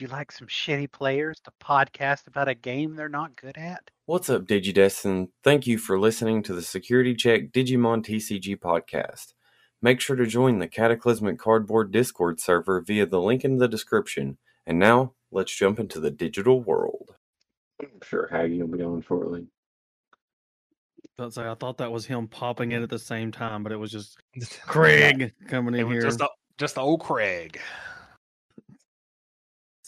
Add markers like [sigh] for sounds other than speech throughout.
Would you like some shitty players to podcast about a game they're not good at? What's up, DigiDestined? Thank you for listening to the Security Check Digimon TCG podcast. Make sure to join the Cataclysmic Cardboard Discord server via the link in the description. And now, let's jump into the digital world. I'm sure Haggy will be on shortly. Let's say I thought that was him popping in at the same time, but it was just [laughs] Craig coming It in was here. just a, just the old Craig.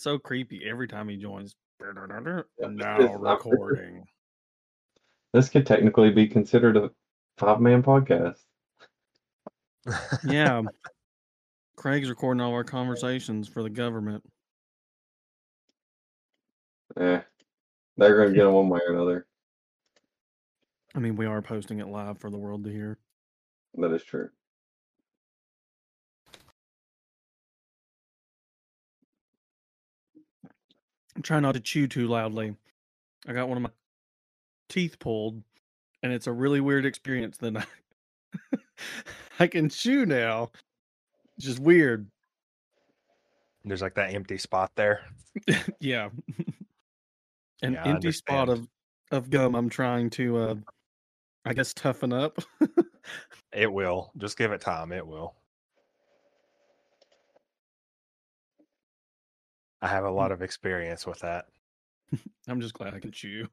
So creepy every time he joins. Now recording. This could technically be considered a five man podcast. yeah. [laughs] Craig's recording all our conversations for the government. Eh, they're going to get them one way or another. I mean, we are posting it live for the world to hear. That is true. I'm trying not to chew too loudly. I got one of my teeth pulled, and it's a really weird experience. Then I, [laughs] I can chew now. It's just weird. There's like that empty spot there. [laughs] yeah. An Yeah, empty spot of of gum. I'm trying to, uh, I guess, toughen up. [laughs] It will. Just give it time. It will. I have a lot of experience with that. [laughs] I'm just glad I can chew.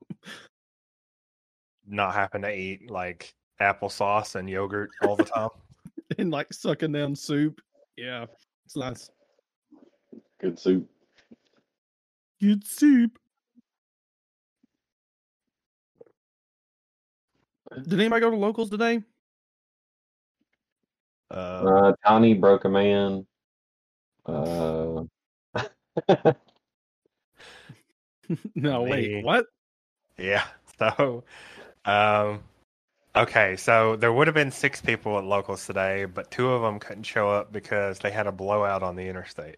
Not happen to eat like applesauce and yogurt all the time. [laughs] and like sucking down soup. Yeah, it's nice. Good soup. Good soup. Did anybody go to locals today? Uh, Uh, Tiny broke a man. Uh, [laughs] no, [laughs] wait, what? Yeah. [laughs] So, um, okay. So there would have been six people at locals today, but two of them couldn't show up because they had a blowout on the interstate.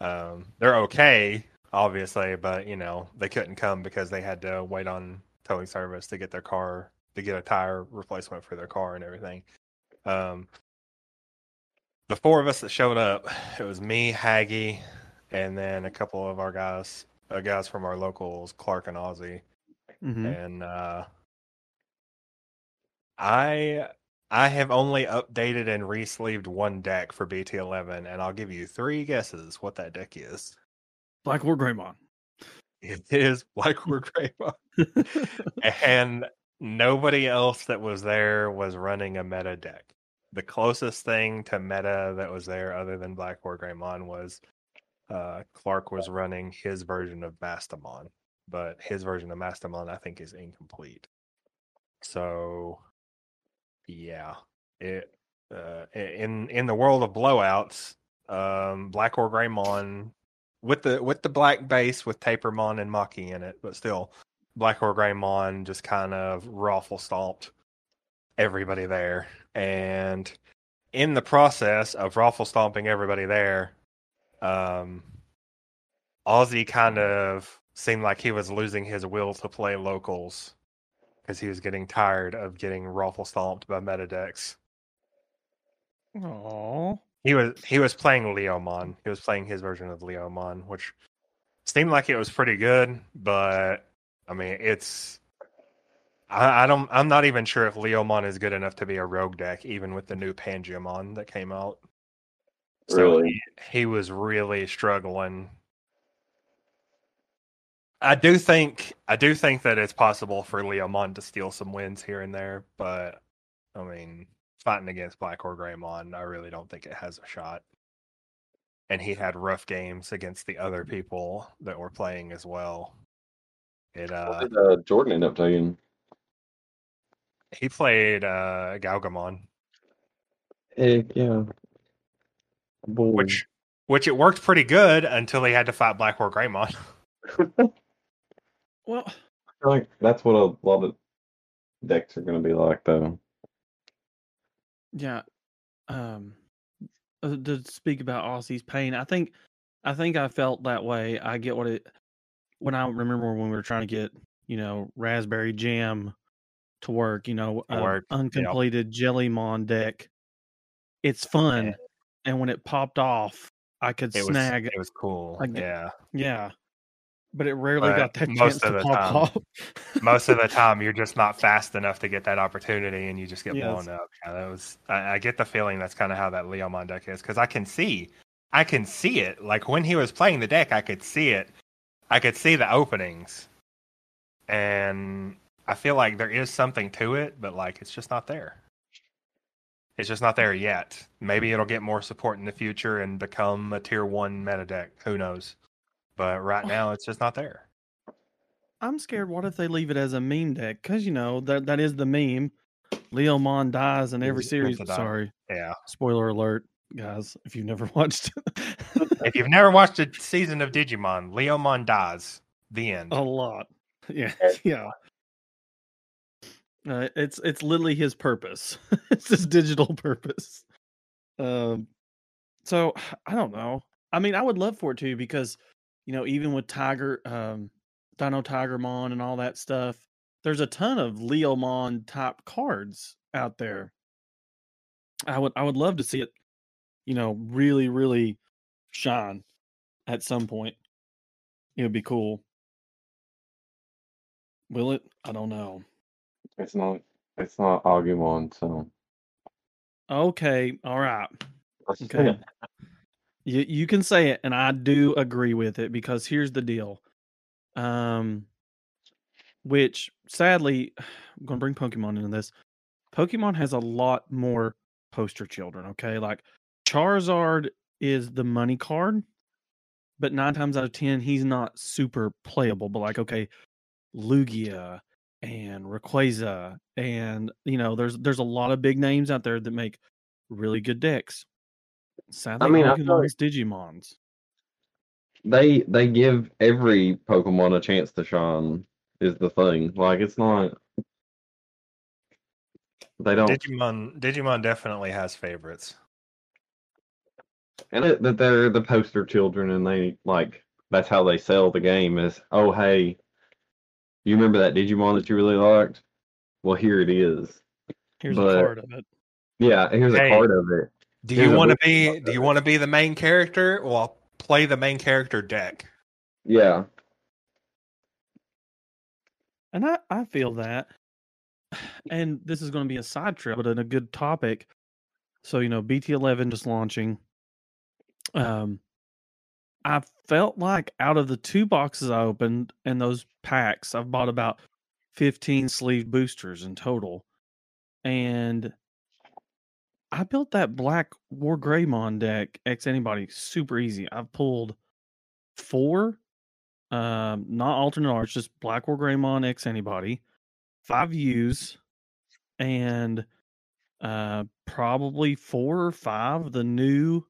Um, they're okay, obviously, but you know they couldn't come because they had to wait on towing service to get their car to get a tire replacement for their car and everything. Um, the four of us that showed up, it was me, Haggy, and then a couple of our guys, uh, guys from our locals, Clark and Ozzy, hmm and uh, I I have only updated and re-sleeved one deck for BT11, and I'll give you three guesses what that deck is. Black War Greymon. It is Black War Greymon, [laughs] and nobody else that was there was running a meta deck. The closest thing to meta that was there, other than Black War Greymon, was uh, Clark was running his version of Mastemon, but his version of Mastemon I think is incomplete. So, yeah, it uh, in in the world of blowouts, um, Black War Greymon with the with the black base with Tapirmon and Maki in it, but still, Black War Greymon just kind of raffle stomped everybody there, and in the process of raffle stomping everybody there, um, Ozzy kind of seemed like he was losing his will to play locals because he was getting tired of getting raffle stomped by meta decks. Aww. He was he was playing Leomon. He was playing his version of Leomon, which seemed like it was pretty good, but I mean it's I, I don't I'm not even sure if Leomon is good enough to be a rogue deck, even with the new Panjyamon that came out. So Really? he, he was really struggling. I do think I do think that it's possible for Leomon to steal some wins here and there, but I mean, fighting against Black War Greymon, I really don't think it has a shot. And he had rough games against the other people that were playing as well. It what uh did uh, Jordan end up taking? He played uh Galgamon, Heck yeah. Boy. which which it worked pretty good until he had to fight Black War Greymon. [laughs] Well, I feel like that's what a lot of decks are going to be like, though. yeah. Um, uh, to speak about Ozzy's pain, I think, I think I felt that way. I get what it. When I remember when we were trying to get, you know, Raspberry Jam to work, you know, To work, yep. uncompleted Jellymon deck. It's eh fun, Yeah. and when it popped off, I could It was snag. it was cool. Get- yeah. yeah, but it rarely But got that most chance of to the pop time- off. Most of the [laughs] time, you're just not fast enough to get that opportunity, and you just get Yes. blown up. Yeah, that was. I, I get the feeling that's kind of how that Leomon deck is because I can see, I can see it. Like when he was playing the deck, I could see it. I could see the openings, and I feel like there is something to it, but like it's just not there. It's just not there yet. Maybe it'll get more support in the future and become a tier one meta deck. Who knows? But right now, it's just not there. I'm scared. What if they leave it as a meme deck? Because you know that that is the meme. Leomon dies in every series. meant to die. Sorry, Yeah. spoiler alert, guys. If you've never [laughs] watched, if you've never watched a season of Digimon, Leomon dies. The end. a lot. [laughs] Yeah, yeah. Uh, it's it's literally his purpose. [laughs] it's his digital purpose. Um, so I don't know. I mean, I would love for it to because you know, even with Tiger, um, Dino Tigermon and all that stuff, there's a ton of Leomon type cards out there. I would I would love to see it, you know, really really shine at some point. It would be cool. Will it? I don't know. It's not. It's not Agumon, so. Okay, all right. Okay. You you can say it, and I do agree with it because here's the deal. Um, which sadly, [sighs] I'm gonna bring Pokemon into this. Pokemon has a lot more poster children. Okay, like Charizard is the money card, but nine times out of ten, he's not super playable. But like, okay, Lugia and Rayquaza, and you know, there's there's a lot of big names out there that make really good decks. Sadly, mean, I feel like- Digimons. they they give every Pokemon a chance to shine. Is the thing like it's not. They don't, Digimon Digimon definitely has favorites. and it, that they're the poster children, and they like that's how they sell the game. Is oh hey, you remember that Digimon that you really liked? Well, here it is. Here's But- a card of it. Yeah, here's Hey. a card of it. Do Here's you want to be do you want to be the main character? Well, play the main character deck. Yeah, And I, I feel that. And this is going to be a side trip, but in a good topic. So, you know, BT11 just launching. Um, I felt like out of the two boxes I opened and those packs, I've bought about 15 sleeve boosters in total. And I built that black War Greymon deck X antibody super easy. I've pulled four, um, not alternate arts, just black War Greymon X antibody, five U's, and uh, probably four or five of the new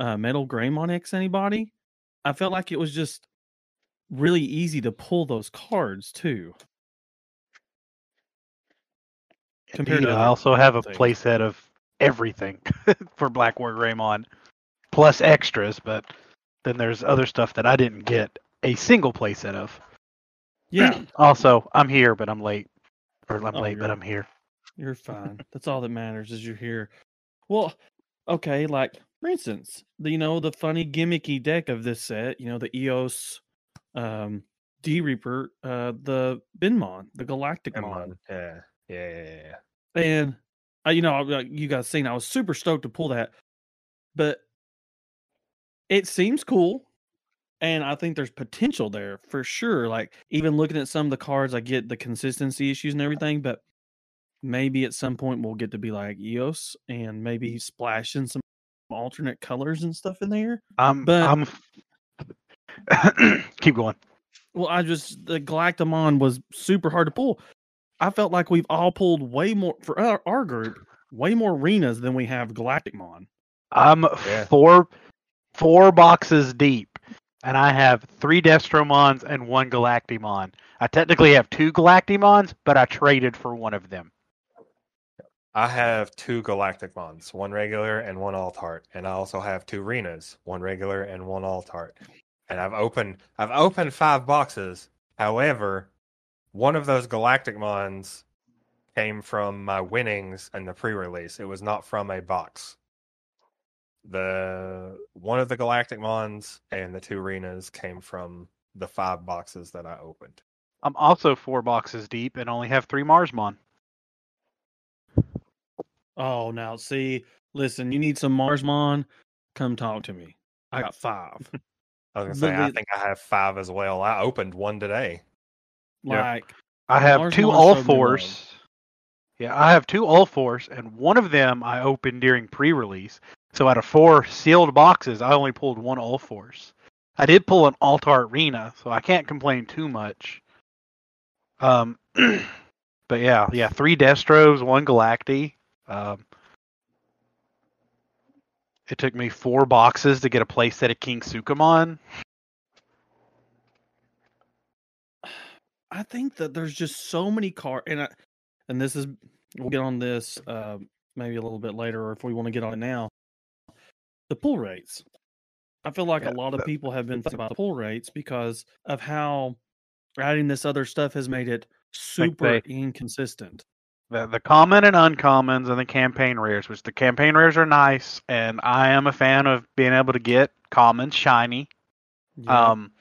uh, Metal Greymon X antibody. I felt like it was just really easy to pull those cards too. Compared Indeed, to I also have a things. playset of everything [laughs] for Black War Greymon, plus extras. But then there's other stuff that I didn't get a single playset of. Yeah, [clears throat] Also, I'm here, but I'm late. Or I'm Oh, late, but I'm here. You're fine. [laughs] That's all that matters is you're here. Well, okay, like for instance, the you know the funny gimmicky deck of this set, you know the EOS, um, D Reaper, uh, the Binmon, the Galacticmon. Yeah. Yeah, yeah, yeah, and uh, you know you guys seen, I was super stoked to pull that, but it seems cool. And I think there's potential there for sure. Like even looking at some of the cards, I get the consistency issues and everything, but maybe at some point we'll get to be like EOS and maybe he's splashing some alternate colors and stuff in there. I'm. But- I'm. [coughs] Keep going. Well, I just the Galactamon was super hard to pull. I felt like we've all pulled way more for our, our group, way more arenas than we have Galacticmon. I'm Yeah. four four boxes deep, and I have three Destromons and one Galactimon. I technically have two Galactimons, but I traded for one of them. I have two Galactic Mons, one regular and one alt art, and I also have two Renas, one regular and one alt art. And I've opened I've opened five boxes. However, one of those Galacticmons came from my winnings in the pre-release. It was not from a box. the one of the Galacticmons and the two arenas came from the five boxes that I opened. I'm also four boxes deep and only have three Marsmon. Oh, now see, listen, you need some Marsmon? Come talk to me. I got five. [laughs] I was gonna say I think I have five as well. I opened one today. Yeah. Like, I have Mars two Mon all showed fours. Yeah, I have two all fours, and one of them I opened during pre-release. So out of four sealed boxes, I only pulled one all fours. I did pull an Altar Arena, so I can't complain too much. Um, [clears throat] but yeah, yeah, three Destros, one Galacti. Um, it took me four boxes to get a playset of King Sukamon. I think that there's just so many car and I, and this is we'll get on this uh, maybe a little bit later or if we want to get on it now. The pull rates. I feel like Yeah, a lot of people have been thinking about the pull rates because of how adding this other stuff has made it super they- inconsistent. the the common and uncommons and the campaign rares, which the campaign rares are nice, and I am a fan of being able to get commons shiny. Yeah. Um,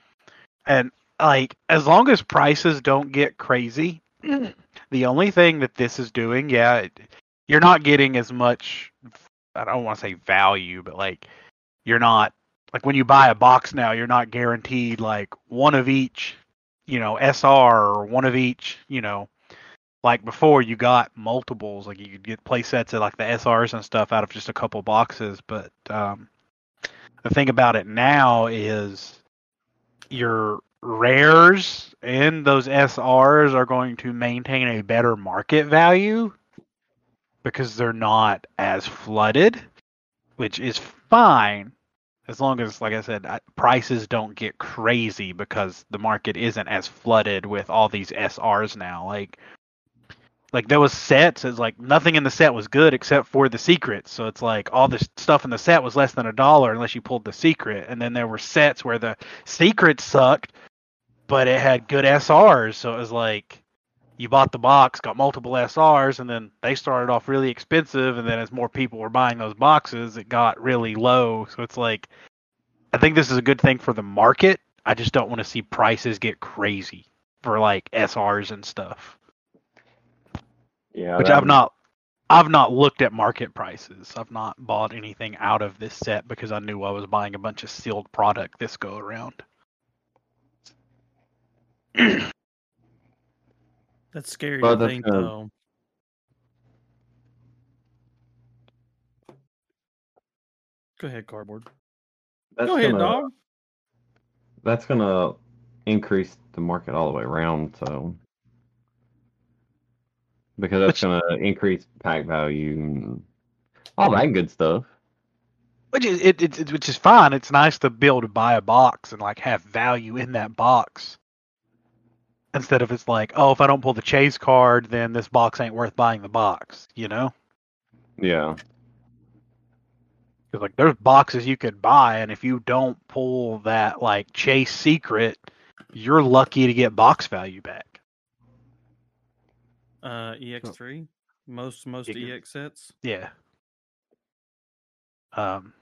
and like as long as prices don't get crazy, [clears throat] the only thing that this is doing, yeah, it, you're not getting as much. I don't want to say value, but like you're not like when you buy a box now, you're not guaranteed like one of each, you know, SR or one of each, you know, like before you got multiples like you could get play sets of like the srs and stuff out of just a couple boxes but um the thing about it now is your rares and those srs are going to maintain a better market value because they're not as flooded which is fine as long as like i said prices don't get crazy because the market isn't as flooded with all these srs now. Like like there was sets it's like nothing in the set was good except for the secrets. So it's like all this stuff in the set was less than a dollar unless you pulled the secret. And then there were sets where the secret sucked but it had good srs so it was like you bought the box got multiple srs and then they started off really expensive and then as more people were buying those boxes it got really low so it's like i think this is a good thing for the market i just don't want to see prices get crazy for like srs and stuff Yeah, which I've not I've not looked at market prices. I've not bought anything out of this set because I knew I was buying a bunch of sealed product this go around. [clears throat] That's scary Well, to think gonna- though. Go ahead, cardboard. That's Go ahead, gonna, dog. That's gonna increase the market all the way around. So because that's Which- gonna increase pack value and all that good stuff. Which is it, it, it which is fine. It's nice to be able to buy a box and like have value in that box. Instead of it's like, oh, if I don't pull the chase card, then this box ain't worth buying the box. You know, Yeah. because like there's boxes you could buy, and if you don't pull that like chase secret, you're lucky to get box value back. Uh, EX3. Most most Yeah. EX sets. Yeah. Um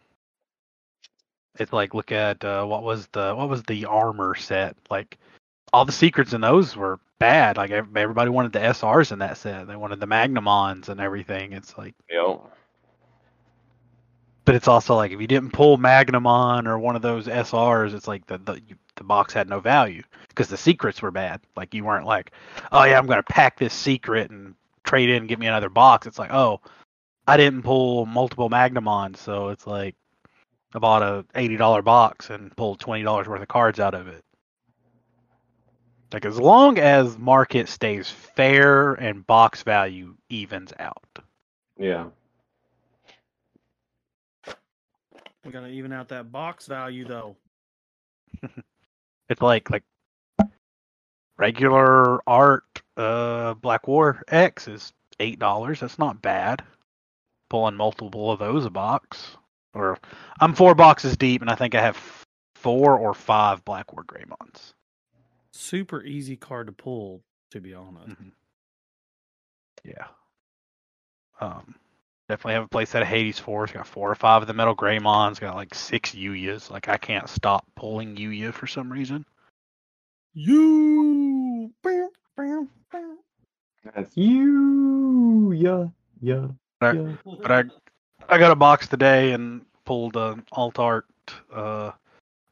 it's like look at uh what was the what was the armor set? Like all the secrets in those were bad. Like everybody wanted the SRs in that set. They wanted the Magnamons and everything. It's like Yep. but it's also like if you didn't pull Magnamon or one of those SRs, it's like the the the box had no value because the secrets were bad. Like you weren't like, oh yeah, I'm gonna pack this secret and trade in and get me another box. It's like, oh, I didn't pull multiple Magnamons, so it's like I bought a eighty dollar box and pulled twenty dollars worth of cards out of it. Like as long as market stays fair and box value evens out. Yeah. We gotta even out that box value though. [laughs] It's like like regular art uh Black War X is eight dollars. That's not bad. Pulling multiple of those a box. Or I'm four boxes deep and I think I have four or five Black War Greymons. Super easy card to pull, to be honest. Mhm. Yeah. Um Definitely have a playset of Hades four. It's got four or five of the Metal Greymons. It's got like six Yuyas. Like I can't stop pulling Yuya for some reason. You. Bam, bam, bam. That's you. Yeah. Yeah. But, yeah. but I I got a box today and pulled an alt art uh,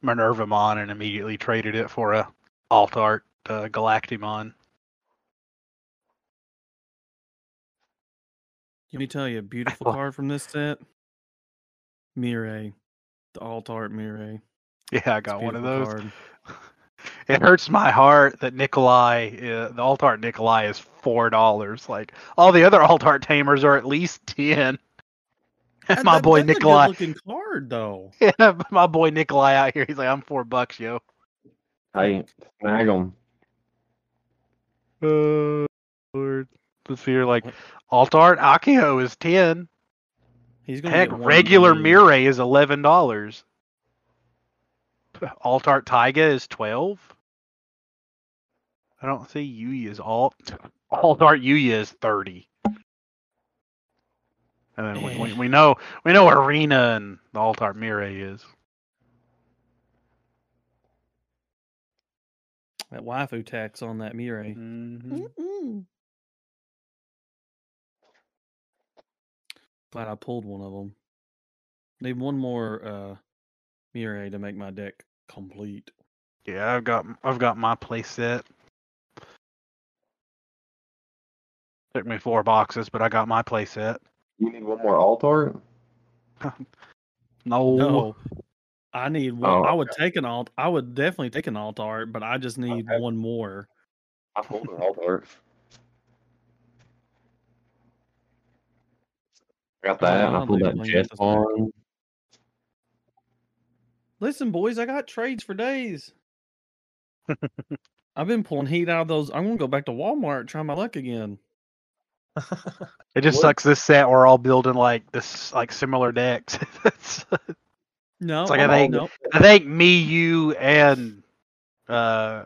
Minervamon and immediately traded it for a alt art uh, Galactimon. Let me tell you a beautiful [laughs] card from this set. Mirai. The alt art Mirai. Yeah, I got one of those. card. [laughs] It hurts my heart that Nikolai, uh, the alt art Nikolai, is four dollars. Like all the other alt art tamers are at least ten. [laughs] That- my that- boy Nikolai, A good looking card though. yeah, my boy Nikolai out here. He's like, I'm four bucks, yo. Hey, snag them. Uh, Lord, let's see here. Like alt art Akio is ten. He's gonna Heck, get one regular blue. Mirai is eleven dollars. Alt art Taiga is twelve. I don't see Yuya is alt. Alt art Yuya is thirty. And then we, we, we know we know Arena and the alt art Mirai is. That waifu tax on that Mirai. Mhm. Mm-mm. Glad I pulled one of them. Need one more uh Mirai to make my deck complete. Yeah, I've got I've got my play set. Took me four boxes, but I got my play set. You need one more alt art? [laughs] No, No, I need one. Oh, I would take an alt. I would definitely take an alt art, but I just need Okay. one more. I pulled an alt art. Got that, and I I pulled that if Jet on. Listen, boys, I got trades for days. I've been pulling heat out of those. I'm gonna go back to Walmart try my luck again. It just What? sucks. This set we're all building like this, like similar decks. [laughs] It's- No, It's like I I'm- think- no. I think me, you, and uh,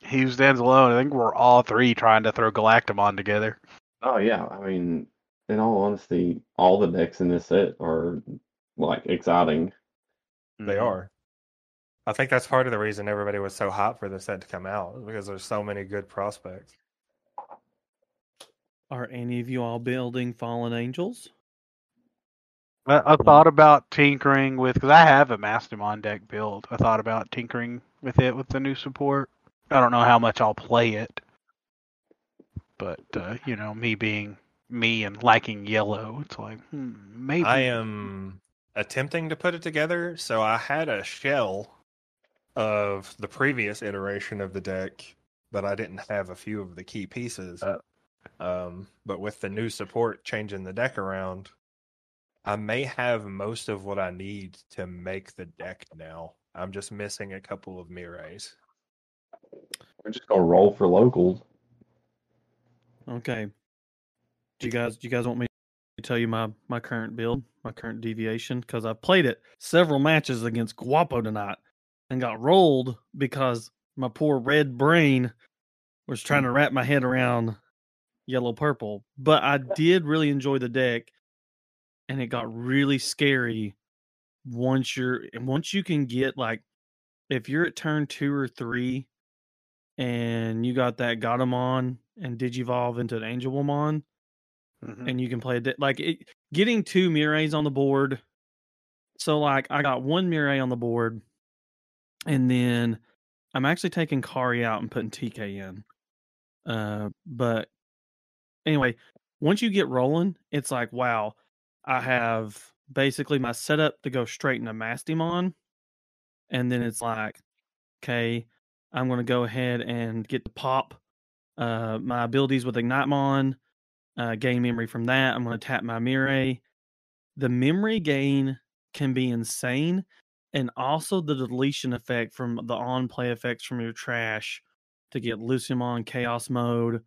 he who stands alone. I think we're all three trying to throw Galactimon together. Oh yeah, I mean, in all honesty, all the decks in this set are like exciting. They are. I think that's part of the reason everybody was so hot for this set to come out because there's so many good prospects. Are any of you all building Fallen Angels? I, I thought about tinkering with because I have a Mastemon deck built. I thought about tinkering with it with the new support. I don't know how much I'll play it, but uh, you know, me being me and liking yellow, it's like hmm, maybe. I am attempting to put it together. So I had a shell of the previous iteration of the deck, but I didn't have a few of the key pieces. Uh. um, but with the new support changing the deck around, I may have most of what I need to make the deck now. I'm just missing a couple of Mirais. We're just gonna roll for locals. Okay. Do you guys do you guys want me to tell you my my current build, my current deviation? Because I played it several matches against Guapo tonight and got rolled because my poor red brain was trying to wrap my head around yellow purple. But I did really enjoy the deck and it got really scary once you're and once you can get like if you're at turn two or three and you got that Gatomon and Digivolve into an Angewomon, Mhm. and you can play it like it, getting two Mirais on the board. So like I got one Mirai on the board, and then I'm actually taking Kari out and putting TK in. Uh, but anyway, once you get rolling, it's like wow, I have basically my setup to go straight into Mastemon, and then it's like, okay, I'm going to go ahead and get the pop uh, my abilities with Ignitemon, uh, gain memory from that. I'm going to tap my Mirai. The memory gain can be insane, and also the deletion effect from the on play effects from your trash to get Lucemon Chaos mode,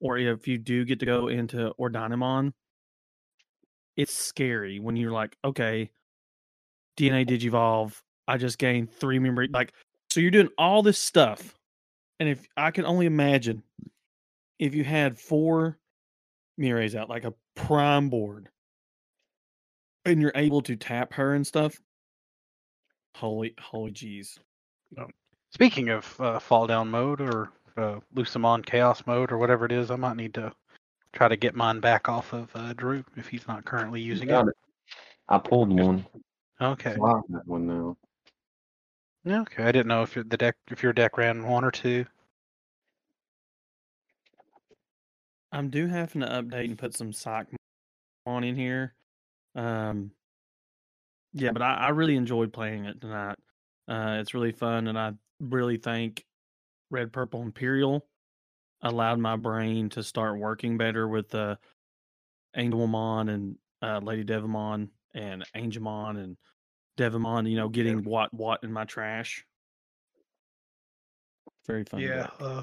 or if you do get to go into Ordinemon, it's scary when you're like, okay, DNA Digivolve, I just gained three memory. Like, so you're doing all this stuff. And if I can only imagine if you had four Mirais out, like a prime board, and you're able to tap her and stuff. Holy, holy jeez. Speaking of uh, fall down mode or uh, Lucemon chaos mode or whatever it is, I might need to try to get mine back off of uh, Drew if he's not currently using it. It. I pulled one. Okay. So I have one now. Okay. I didn't know if the deck if your deck ran one or two. I'm due having to update and put some sock on in here. Um, yeah, but I, I really enjoyed playing it tonight. Uh, it's really fun, and I really think Red Purple Imperial allowed my brain to start working better with uh, Angelmon and uh, LadyDevimon and Angemon and Devimon. You know, getting what what in my trash. Very fun. Yeah. Uh,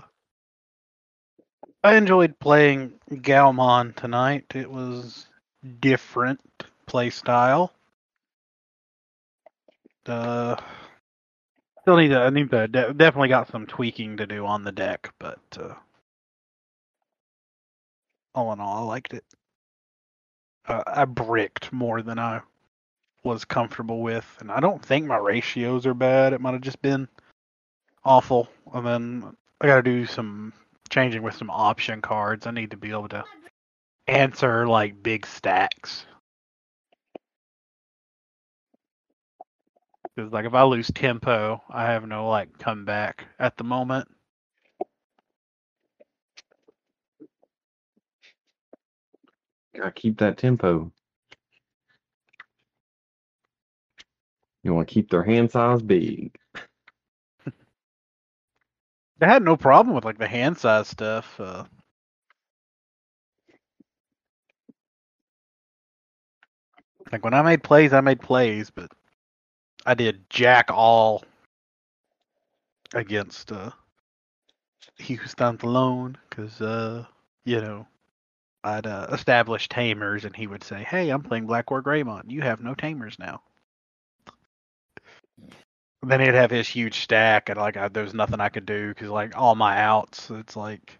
I enjoyed playing Galmon tonight. It was different play style. Uh, still need to. I need to. De- definitely got some tweaking to do on the deck, but uh, all in all, I liked it. Uh, I bricked more than I was comfortable with, and I don't think my ratios are bad. It might have just been awful. And then I got to do some changing with some option cards. I need to be able to answer like big stacks. Because like if I lose tempo, I have no like comeback at the moment. Gotta keep that tempo. You want to keep their hand size big. [laughs] I had no problem with like the hand size stuff. Uh, like when I made plays, I made plays, but I did jack all against uh, stands alone because uh, you know I'd uh, establish tamers, and he would say, "Hey, I'm playing Black War Greymon. You have no tamers now." Then he'd have his huge stack, and like I, there was nothing I could do because like all my outs, it's like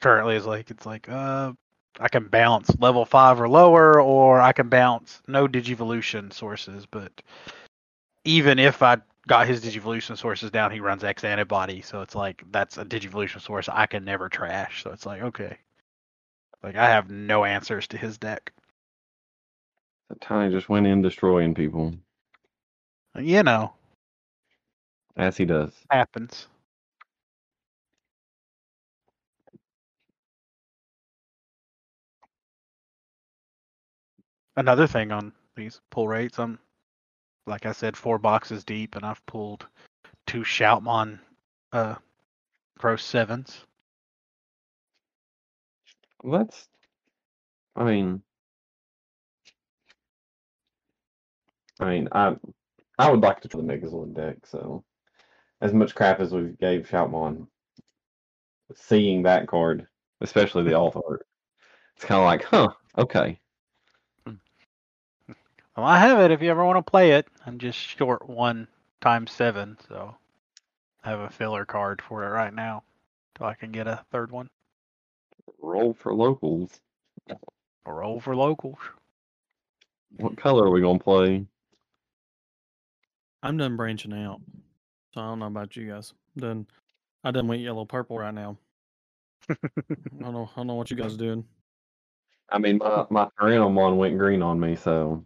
currently is like it's like uh I can bounce level five or lower, or I can bounce no Digivolution sources. But even if I got his Digivolution sources down, he runs X antibody, so it's like that's a Digivolution source I can never trash. So it's like okay, like I have no answers to his deck. That Tiny just went in destroying people, You know, as he does. happens. Another thing on these pull rates, I'm like I said, four boxes deep, and I've pulled two Shoutmon uh, gross sevens. That's. I mean. I mean, I I would like to try the Megazord deck. So, as much crap as we gave Shoutmon, seeing that card, especially the alt art, it's kind of like, huh, okay. Hmm. Well, I have it if you ever want to play it. I'm just short one times seven, so I have a filler card for it right now, till I can get a third one. Roll for locals. Roll for locals. What color are we gonna play? I'm done branching out. So I don't know about you guys. Done. I done went yellow purple right now. [laughs] I don't know. I don't know what you guys are doing. I mean, my my Tyrannomon went green on me, so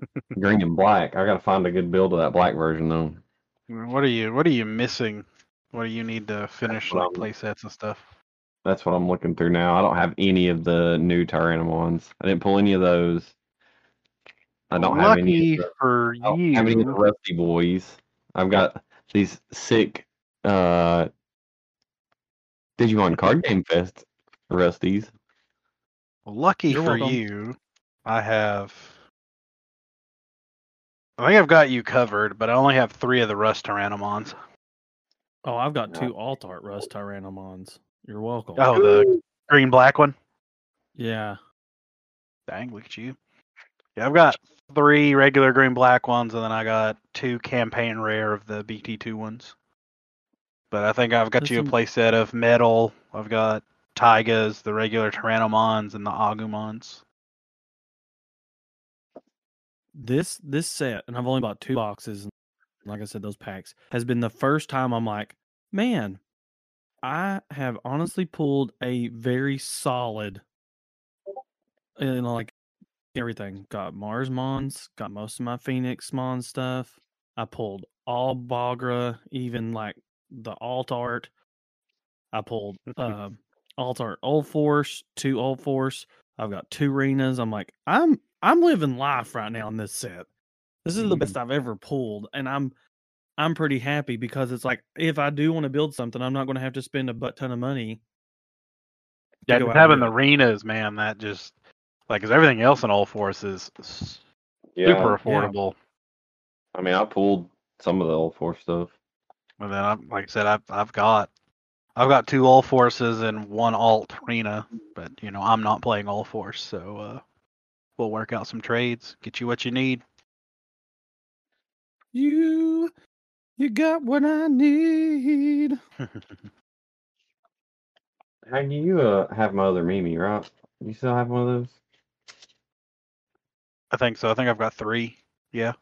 [laughs] green and black. I gotta find a good build of that black version though. What are you What are you missing? What do you need to finish like I'm- play sets and stuff? That's what I'm looking through now. I don't have any of the new Tyrannomons. I didn't pull any of those. I don't have any. Lucky Of the, for I don't have any of the. Rusty boys. I've got these sick uh Digimon Card Game Fest Rusties. Lucky You're for welcome. you, I have. I think I've got you covered, but I only have three of the Rust Tyrannomons. Oh, I've got two alt art rust tyrannomons. You're welcome. Oh, the green black one. Yeah. Dang, look at you. Yeah, I've got three regular green black ones, and then I got two campaign rare of the BT2 ones. But I think I've got There's you a some- playset of metal. I've got Taigas, the regular Tyrannomons, and the Agumons. this this set, and I've only bought two boxes. And like I said, those packs has been the first time I'm like, man, I have honestly pulled a very solid, you know, like everything. Got Mars Mons, got most of my Phoenix Mon stuff. I pulled all Bagra, even like the alt art. I pulled uh, alt art old force, two old force. I've got two arenas. I'm like, I'm I'm living life right now in this set. This is the best I've ever pulled, and I'm I'm pretty happy because it's like if I do want to build something, I'm not going to have to spend a butt ton of money. Yeah, go just out and having the arenas, man, that just like, cause everything else in all forces is Yeah, super affordable. I mean, I pulled some of the All four stuff. And then, I'm, like I said, I've I've got I've got two all forces and one alt arena, but you know I'm not playing all force, so uh, we'll work out some trades, get you what you need. You, you got what I need. Hey, you uh, have my other Mimi, right? You still have one of those? I think so. I think I've got three. Yeah.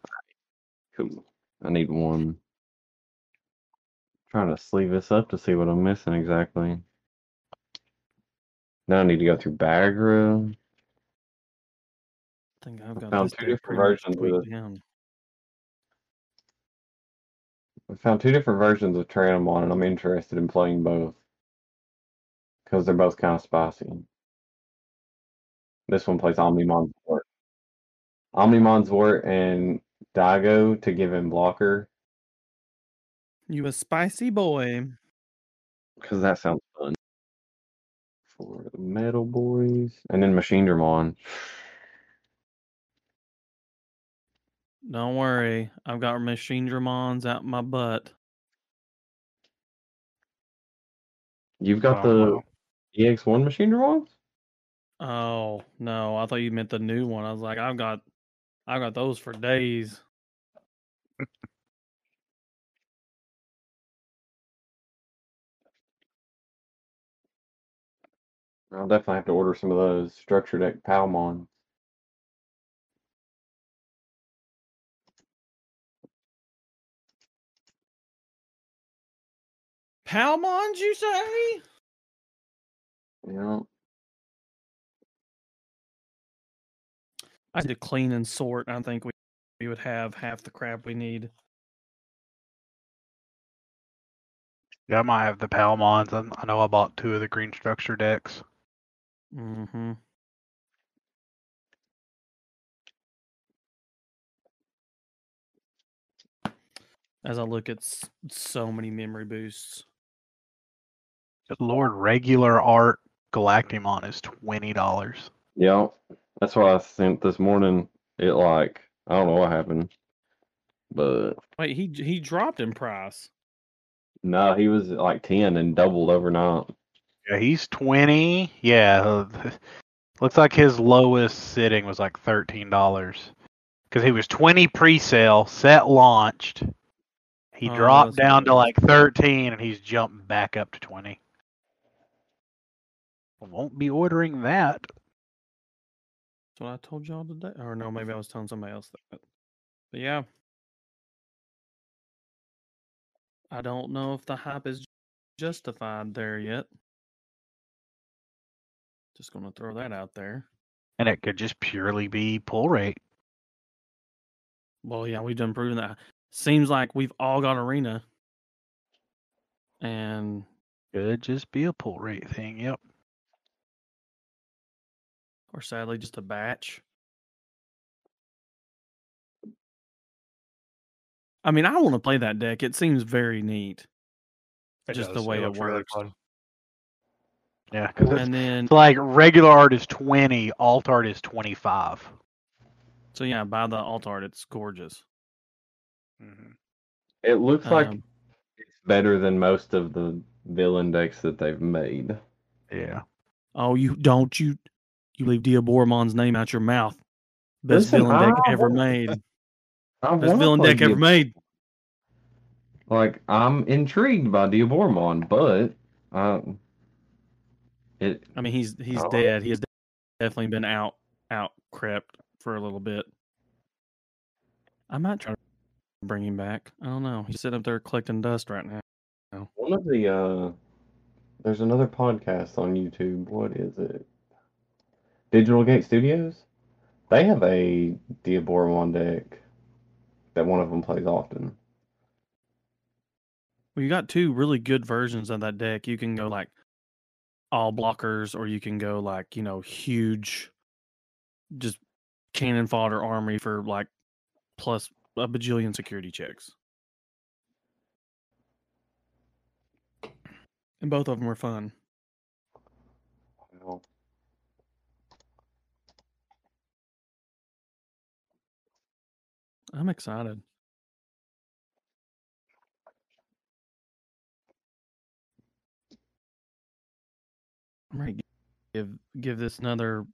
Cool. I need one. trying to sleeve this up to see what I'm missing exactly. Now I need to go through Bagra. I think I've got found two different versions of tweaked it. down. I found two different versions of Tyrannomon, and I'm interested in playing both because they're both kind of spicy. This one plays Omnimon Zwart. Omnimon Zwart and Daigo to give him blocker You a spicy boy. because that sounds fun. For the Metal Boys, and then Machinedramon. Don't worry, I've got Machinedramons out my butt. You've got Oh, the wow. EX1 Machinedramons? Oh no, I thought you meant the new one. I was like, I've got, I've got those for days. I'll definitely have to order some of those structure deck Palmon. Palmons, you say? You know, I need to clean and sort. I think we we would have half the crap we need. Yeah, I might have the Palmons. I, I know I bought two of the green structure decks. Mm-hmm. As I look at so many memory boosts. Good Lord, regular art Galactimon is twenty dollars. yeah, that's why I sent this morning. It like I don't know what happened, but Wait, he he dropped in price. no, he was like ten and doubled overnight. Yeah, he's twenty. Yeah, [laughs] looks like his lowest sitting was like thirteen dollars because he was twenty pre-sale, set launched. He Oh, dropped that's down to like thirteen, and he's jumped back up to twenty. Won't be ordering that. That's what I told y'all today. Or no, maybe I mm-hmm. was telling somebody else that. But yeah. I don't know if the hype is justified there yet. Just gonna throw that out there. And it could just purely be pull rate. Well, yeah, we've done proven that. Seems like we've all got arena. And Could just be a pull rate thing. Yep. Or sadly just a batch. I mean, I want to play that deck. It seems very neat. It Just the way it looks really works. fun. Yeah, because it's, And then it's like regular art is twenty, alt art is twenty five. so yeah, by the alt art. It's gorgeous. Mm-hmm. It looks like Um, it's better than most of the villain decks that they've made. Yeah. Oh, you don't you you leave Diaboromon's name out your mouth. Best Listen, villain deck I ever want- made. I Best villain deck ever made. Like I'm intrigued by Dia Diaboromon, but uh, it I mean, he's he's Oh. dead. He has definitely been out out crept for a little bit. I might try to bring him back. I don't know. He's sitting up there collecting dust right now. One of the uh, there's another podcast on YouTube. What is it? Digital Gate Studios. They have a Diaboromon deck that one of them plays often. Well, you got two really good versions of that deck. You can go like all blockers, or you can go like you know huge, just cannon fodder army for like plus a bajillion security checks. And both of them were fun. I'm excited. I might give give this another.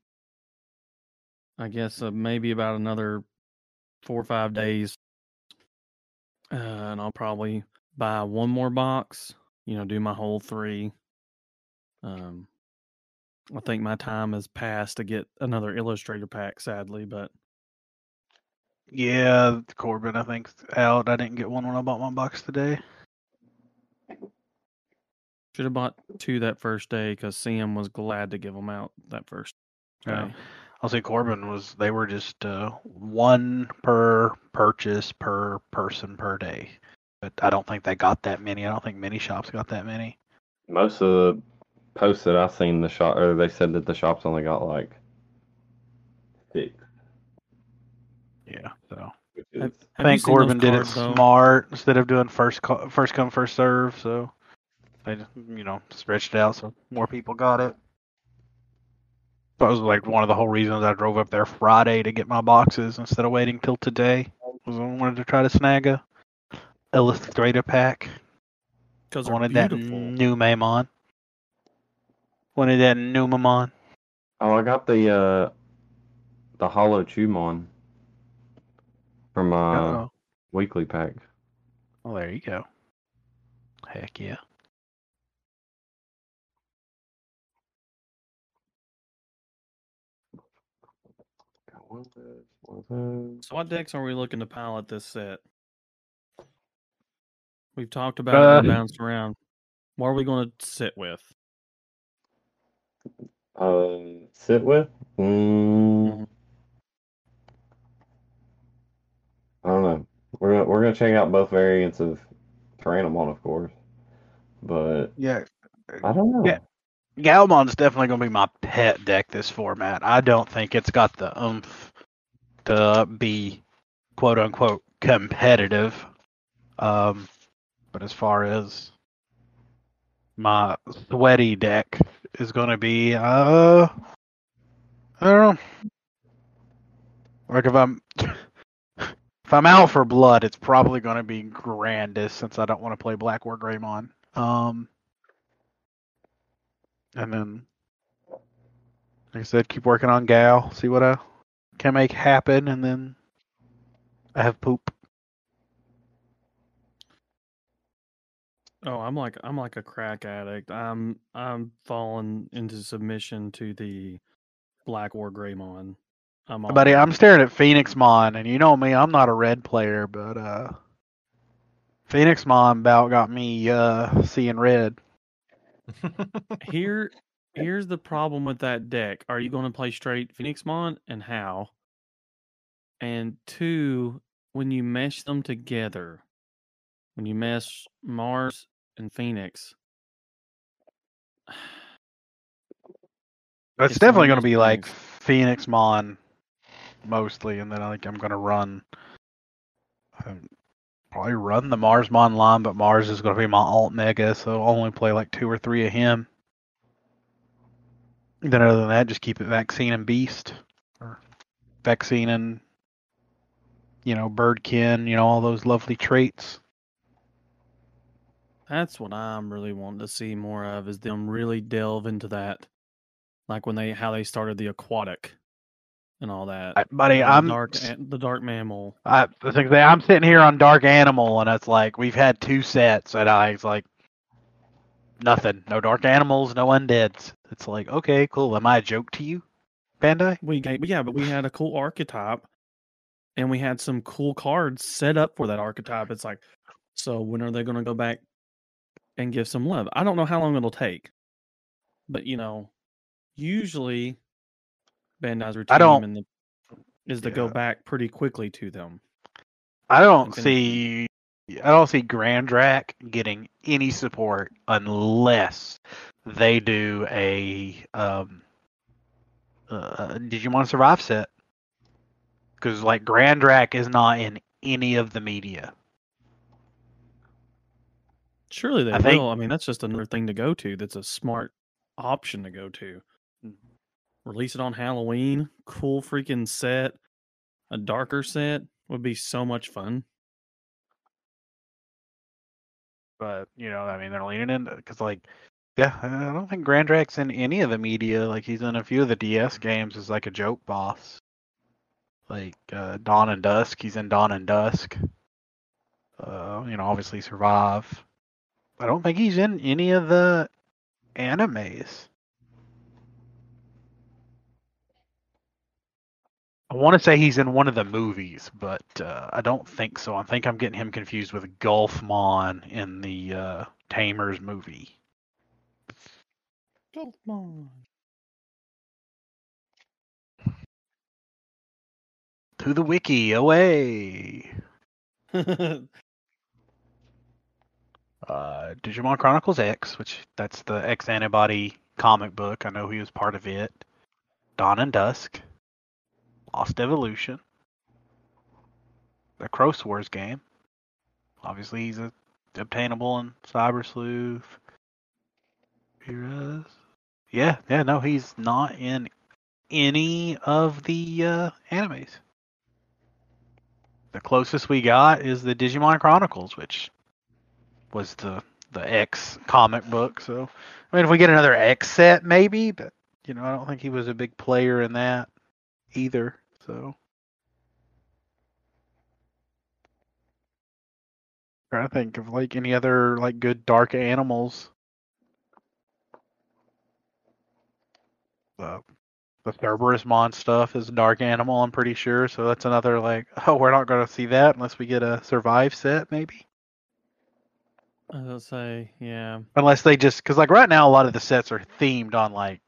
I guess uh, maybe about another four or five days, uh, and I'll probably buy one more box. You know, do my whole three. Um, I think my time has passed to get another illustrator pack, sadly, but Yeah, Corbin, I think out. I didn't get one when I bought my box today. should have bought two that first day because Sam was glad to give them out that first Yeah. I'll say Corbin was. They were just uh, one per purchase per person per day. But I don't think they got that many. I don't think many shops got that many. most of the posts that I've seen, the shop or they said that the shops only got like six. Yeah. So Have- I think seen Corbin did it though? smart instead of doing first co- first come first serve. So they just, you know stretched it out so more people got it. That was like one of the whole reasons I drove up there Friday to get my boxes instead of waiting till today. Was I wanted to try to snag a illustrator pack. Because I they're wanted that new Mamon. Wanted that new Mamon. Oh, I got the uh the Hollow Chumon from uh Uh-oh. weekly pack. Well, there you go. Heck yeah. Got one of those, one of those. So what decks are we looking to pilot this set? We've talked about it and Uh, bounced around. What are we going to sit with? Uh, sit with? Mm, I don't know. We're gonna, we're gonna check out both variants of Tyrannomon, of course, but Yeah. I don't know. Yeah. Galmon's definitely going to be my pet deck this format. I don't think it's got the oomph to be quote unquote competitive. Um, but as far as my sweaty deck is going to be, uh, I don't know. Like if I'm if I'm out for blood, it's probably going to be Grandis since I don't want to play Black War Greymon. Um, and then, like I said, keep working on Gal, see what I can make happen, and then I have poop. Oh, I'm like I'm like a crack addict. I'm I'm falling into submission to the Black War Greymon. I'm all Buddy. I'm staring at Phoenix Mon, and you know me, I'm not a red player, but uh, Phoenix Mon about got me uh seeing red. [laughs] Here [laughs] here's the problem with that deck. Are you going to play straight Phoenix Mon and how? And two, when you mesh them together, when you mesh Mars and Phoenix, [sighs] It's, It's definitely going to those be like. Phoenix Mon, mostly, and then I think I'm to run. um, Probably run the Mars Mon line, but Mars is to be my alt mega, so I'll only play like two or three of him. Then other than that, just keep it Vaccine and Beast, or Vaccine and you know Birdkin, you know all those lovely traits. that's what I'm really wanting to see more of is them really delve into that. Like when they how they started the aquatic and all that. I, buddy, the I'm dark the dark mammal. I, I'm sitting here on Dark Animal, and it's like we've had two sets, and I it's like nothing, no Dark Animals, no Undeads. It's like okay, cool. Am I a joke to you, Bandai? We yeah, but we had a cool archetype, and we had some cool cards set up for that archetype. It's like, so when are they going to go back and give some love? I don't know how long it'll take, but you know, usually Bandai's routine don't- in the, is to go back pretty quickly to them. I don't see I don't see Grand Drac getting any support unless they do a um uh, Digimon Survive set. Because like Grand Drac is not in any of the media. Surely they I think- I mean, that's just another thing to go to. That's a smart option to go to. Release it on Halloween. Cool freaking set. A darker set would be so much fun. But you know, I mean, they're leaning in because like, yeah, I don't think Grand Drac's in any of the media. Like he's in a few of the DS games as like a joke boss. Like uh, Dawn and Dusk, he's in Dawn and Dusk. Uh, you know, obviously Survive. I don't think he's in any of the animes. I want to say he's in one of the movies, but uh, I don't think so. I think I'm getting him confused with Gulfmon in the uh, Tamers movie. Come on. To the wiki, away! [laughs] Uh, Digimon Chronicles X, which that's the X Antibody comic book. I know he was part of it. Dawn and Dusk. Lost Evolution. The Crow Wars game. Obviously, he's a, obtainable in Cyber Sleuth. Yeah, yeah, no, he's not in any of the uh, animes. The closest we got is the Digimon Chronicles, which was the the X comic book. So, I mean, if we get another X set, maybe, but you know, I don't think he was a big player in that either. So, trying to think of like any other like good dark animals. The the Cerberusmon stuff is a dark animal, I'm pretty sure. So that's another like, [laughs] oh, we're not going to see that unless we get a survive set, maybe. I gonna say, yeah. Unless they just because like right now a lot of the sets are themed on like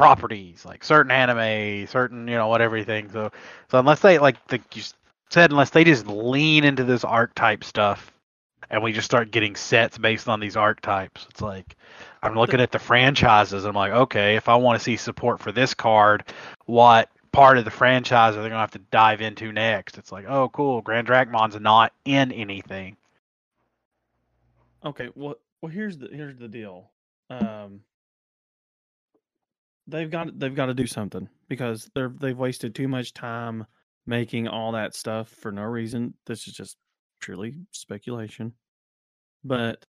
properties, like certain anime, certain you know what everything. So so unless they like the you said unless they just lean into this archetype stuff and we just start getting sets based on these archetypes, it's like I'm looking at the franchises. I'm like, okay, if I want to see support for this card, what part of the franchise are they gonna have to dive into next? It's like, oh, cool, Grand Dracmon's not in anything. Okay, well, well, here's the here's the deal. Um, they've got they've got to do something because they're they've wasted too much time making all that stuff for no reason. This is just purely speculation, but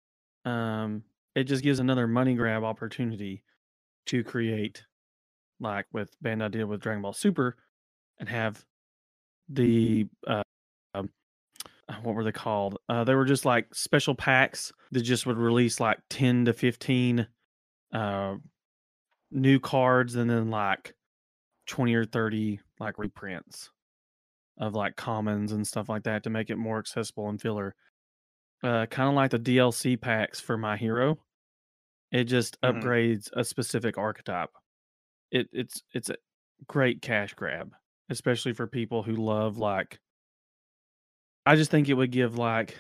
um, it just gives another money grab opportunity to create, like with Bandai did with Dragon Ball Super, and have the uh, um, uh, what were they called? Uh, they were just like special packs that just would release like 10 to 15 uh, new cards and then like 20 or 30 like reprints of like commons and stuff like that to make it more accessible and filler. Uh, kind of like the DLC packs for My Hero. It just Mhm. upgrades a specific archetype. It it's it's a great cash grab, especially for people who love like I just think it would give like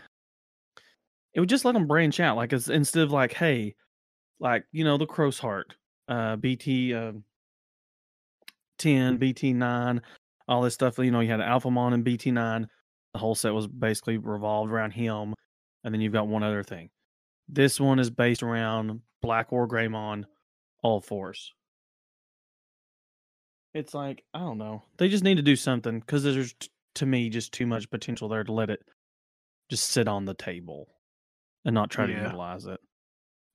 it would just let them branch out. Like it's, instead of like, hey, like you know the Xros Heart, uh, BT uh, ten, BT nine, all this stuff. You know, you had Alphamon and BT nine. The whole set was basically revolved around him, and then you've got one other thing. This one is based around Black War Greymon, all fours. It's like I don't know. They just need to do something because there's to me just too much potential there to let it just sit on the table and not try to utilize it.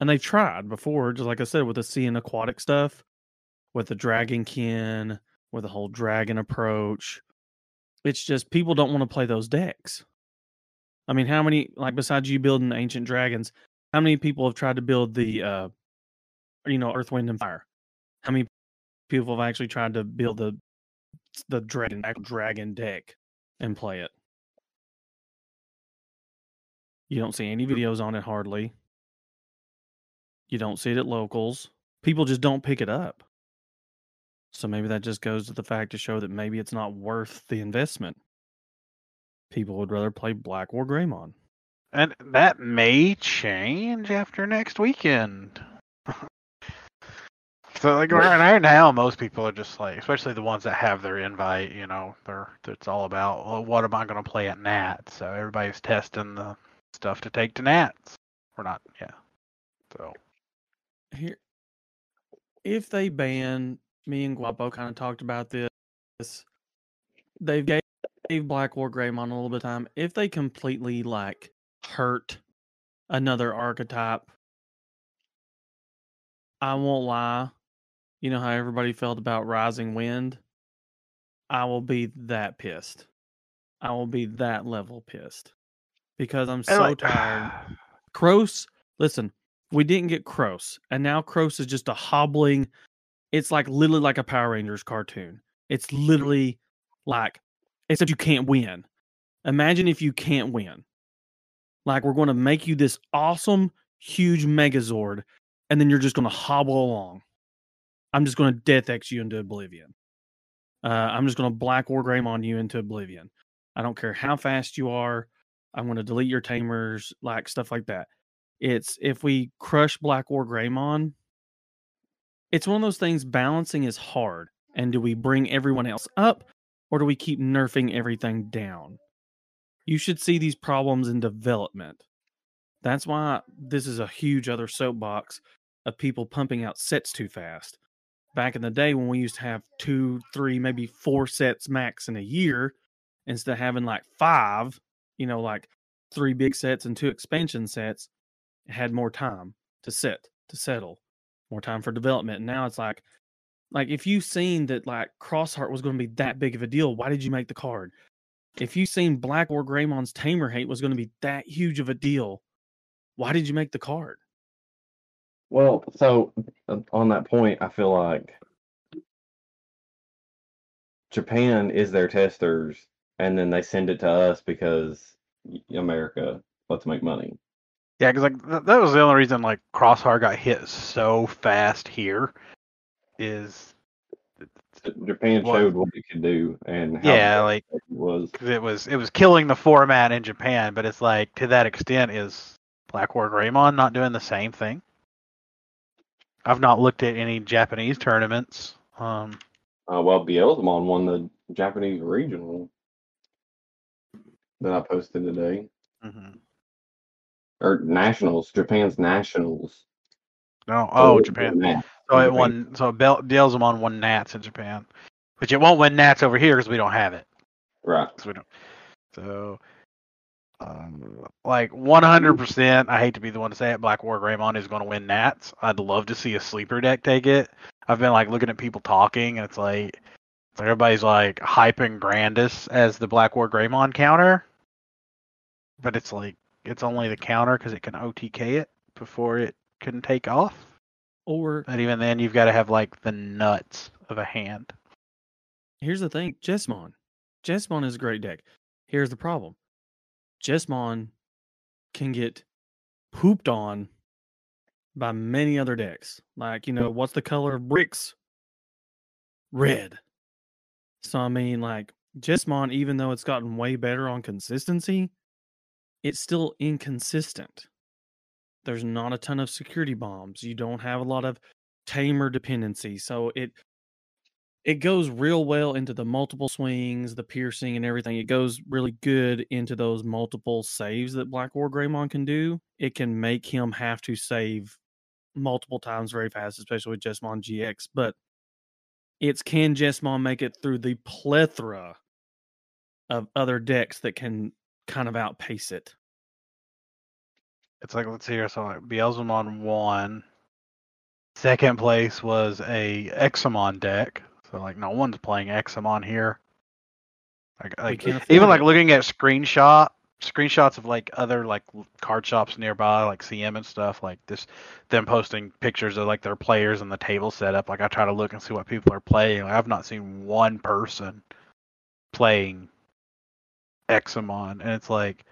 And they've tried before, just like I said, with the sea and aquatic stuff, with the dragonkin, with the whole dragon approach. It's just people don't want to play those decks. I mean, how many like besides you building ancient dragons, how many people have tried to build the uh you know, earth, wind, and fire? How many people have actually tried to build the the dragon dragon deck and play it. You don't see any videos on it hardly. You don't see it at locals. People just don't pick it up. So maybe that just goes to the fact to show that maybe it's not worth the investment. People would rather play Black War Greymon. And that may change after next weekend. [laughs] so like right now, most people are just like, especially the ones that have their invite. You know, they're it's all about well, what am I going to play at Nat? So everybody's testing the stuff to take to Nats. Or not, yeah. So Here, if they ban, me and Guapo kind of talked about this. They gave, gave Black War Greymon a little bit of time. If they completely like hurt another archetype, I won't lie. You know how everybody felt about Rising Wind? I will be that pissed. I will be that level pissed because I'm so like, tired. [sighs] Kroos, listen, we didn't get Kroos, and now Kroos is just a hobbling. It's like literally like a Power Rangers cartoon. It's literally like, except you can't win. Imagine if you can't win. Like we're going to make you this awesome, huge Megazord, and then you're just going to hobble along. I'm just going to Death X you into oblivion. Uh, I'm just going to Black War Greymon you into oblivion. I don't care how fast you are. I'm going to delete your tamers, like stuff like that. It's if we crush Black War Greymon, it's one of those things. Balancing is hard. And do we bring everyone else up, or do we keep nerfing everything down? You should see these problems in development. That's why this is a huge other soapbox of people pumping out sets too fast. Back in the day when we used to have two, three, maybe four sets max in a year, instead of having like five, you know, like three big sets and two expansion sets, had more time to sit, to settle, more time for development. And now it's like, like if you seen that like Xros Heart was going to be that big of a deal, why did you make the card? If you seen Black War Greymon's Tamer hate was going to be that huge of a deal, why did you make the card? Well, so uh, on that point, I feel like Japan is their testers, and then they send it to us because America let's make money. Yeah, because like th- that was the only reason like Xros Heart got hit so fast here. Is Japan showed what it could do and how yeah, like it was. it was it was killing the format in Japan, but it's like to that extent is Black War Greymon not doing the same thing? I've not looked at any Japanese tournaments. Um, Uh, well, Beelzemon won the Japanese regional that I posted today, mhm. Or nationals, Japan's nationals. No, oh Japan. So it won. So Bel- Beelzemon won Nats in Japan, which it won't win Nats over here because we don't have it. Right. we don't. So, um, like 100%. I hate to be the one to say it. Black War Greymon is going to win Nats. I'd love to see a sleeper deck take it. I've been like looking at people talking, and it's like it's like everybody's like hyping Grandis as the Black War Greymon counter, but it's like it's only the counter because it can OTK it before it can take off. Or But even then, you've got to have like the nuts of a hand. here's the thing Jesmon. Jesmon is a great deck. Here's the problem Jesmon can get pooped on by many other decks. Like, you know, what's the color of bricks? Red. So, I mean, like, Jesmon, even though it's gotten way better on consistency, it's still inconsistent. There's not a ton of security bombs. You don't have a lot of tamer dependency. So it it goes real well into the multiple swings, the piercing, and everything. It goes really good into those multiple saves that Black War Greymon can do. It can make him have to save multiple times very fast, especially with Jesmon GX. But it's can Jesmon make it through the plethora of other decks that can kind of outpace it? It's like let's see here. So like Beelzemon won. Second place was a Examon deck. So like no one's playing Examon here. Like, like even afford like looking at screenshot screenshots of like other like card shops nearby, like CM and stuff, like this them posting pictures of like their players and the table setup. Like I try to look and see what people are playing. Like, I've not seen one person playing Examon, and it's like,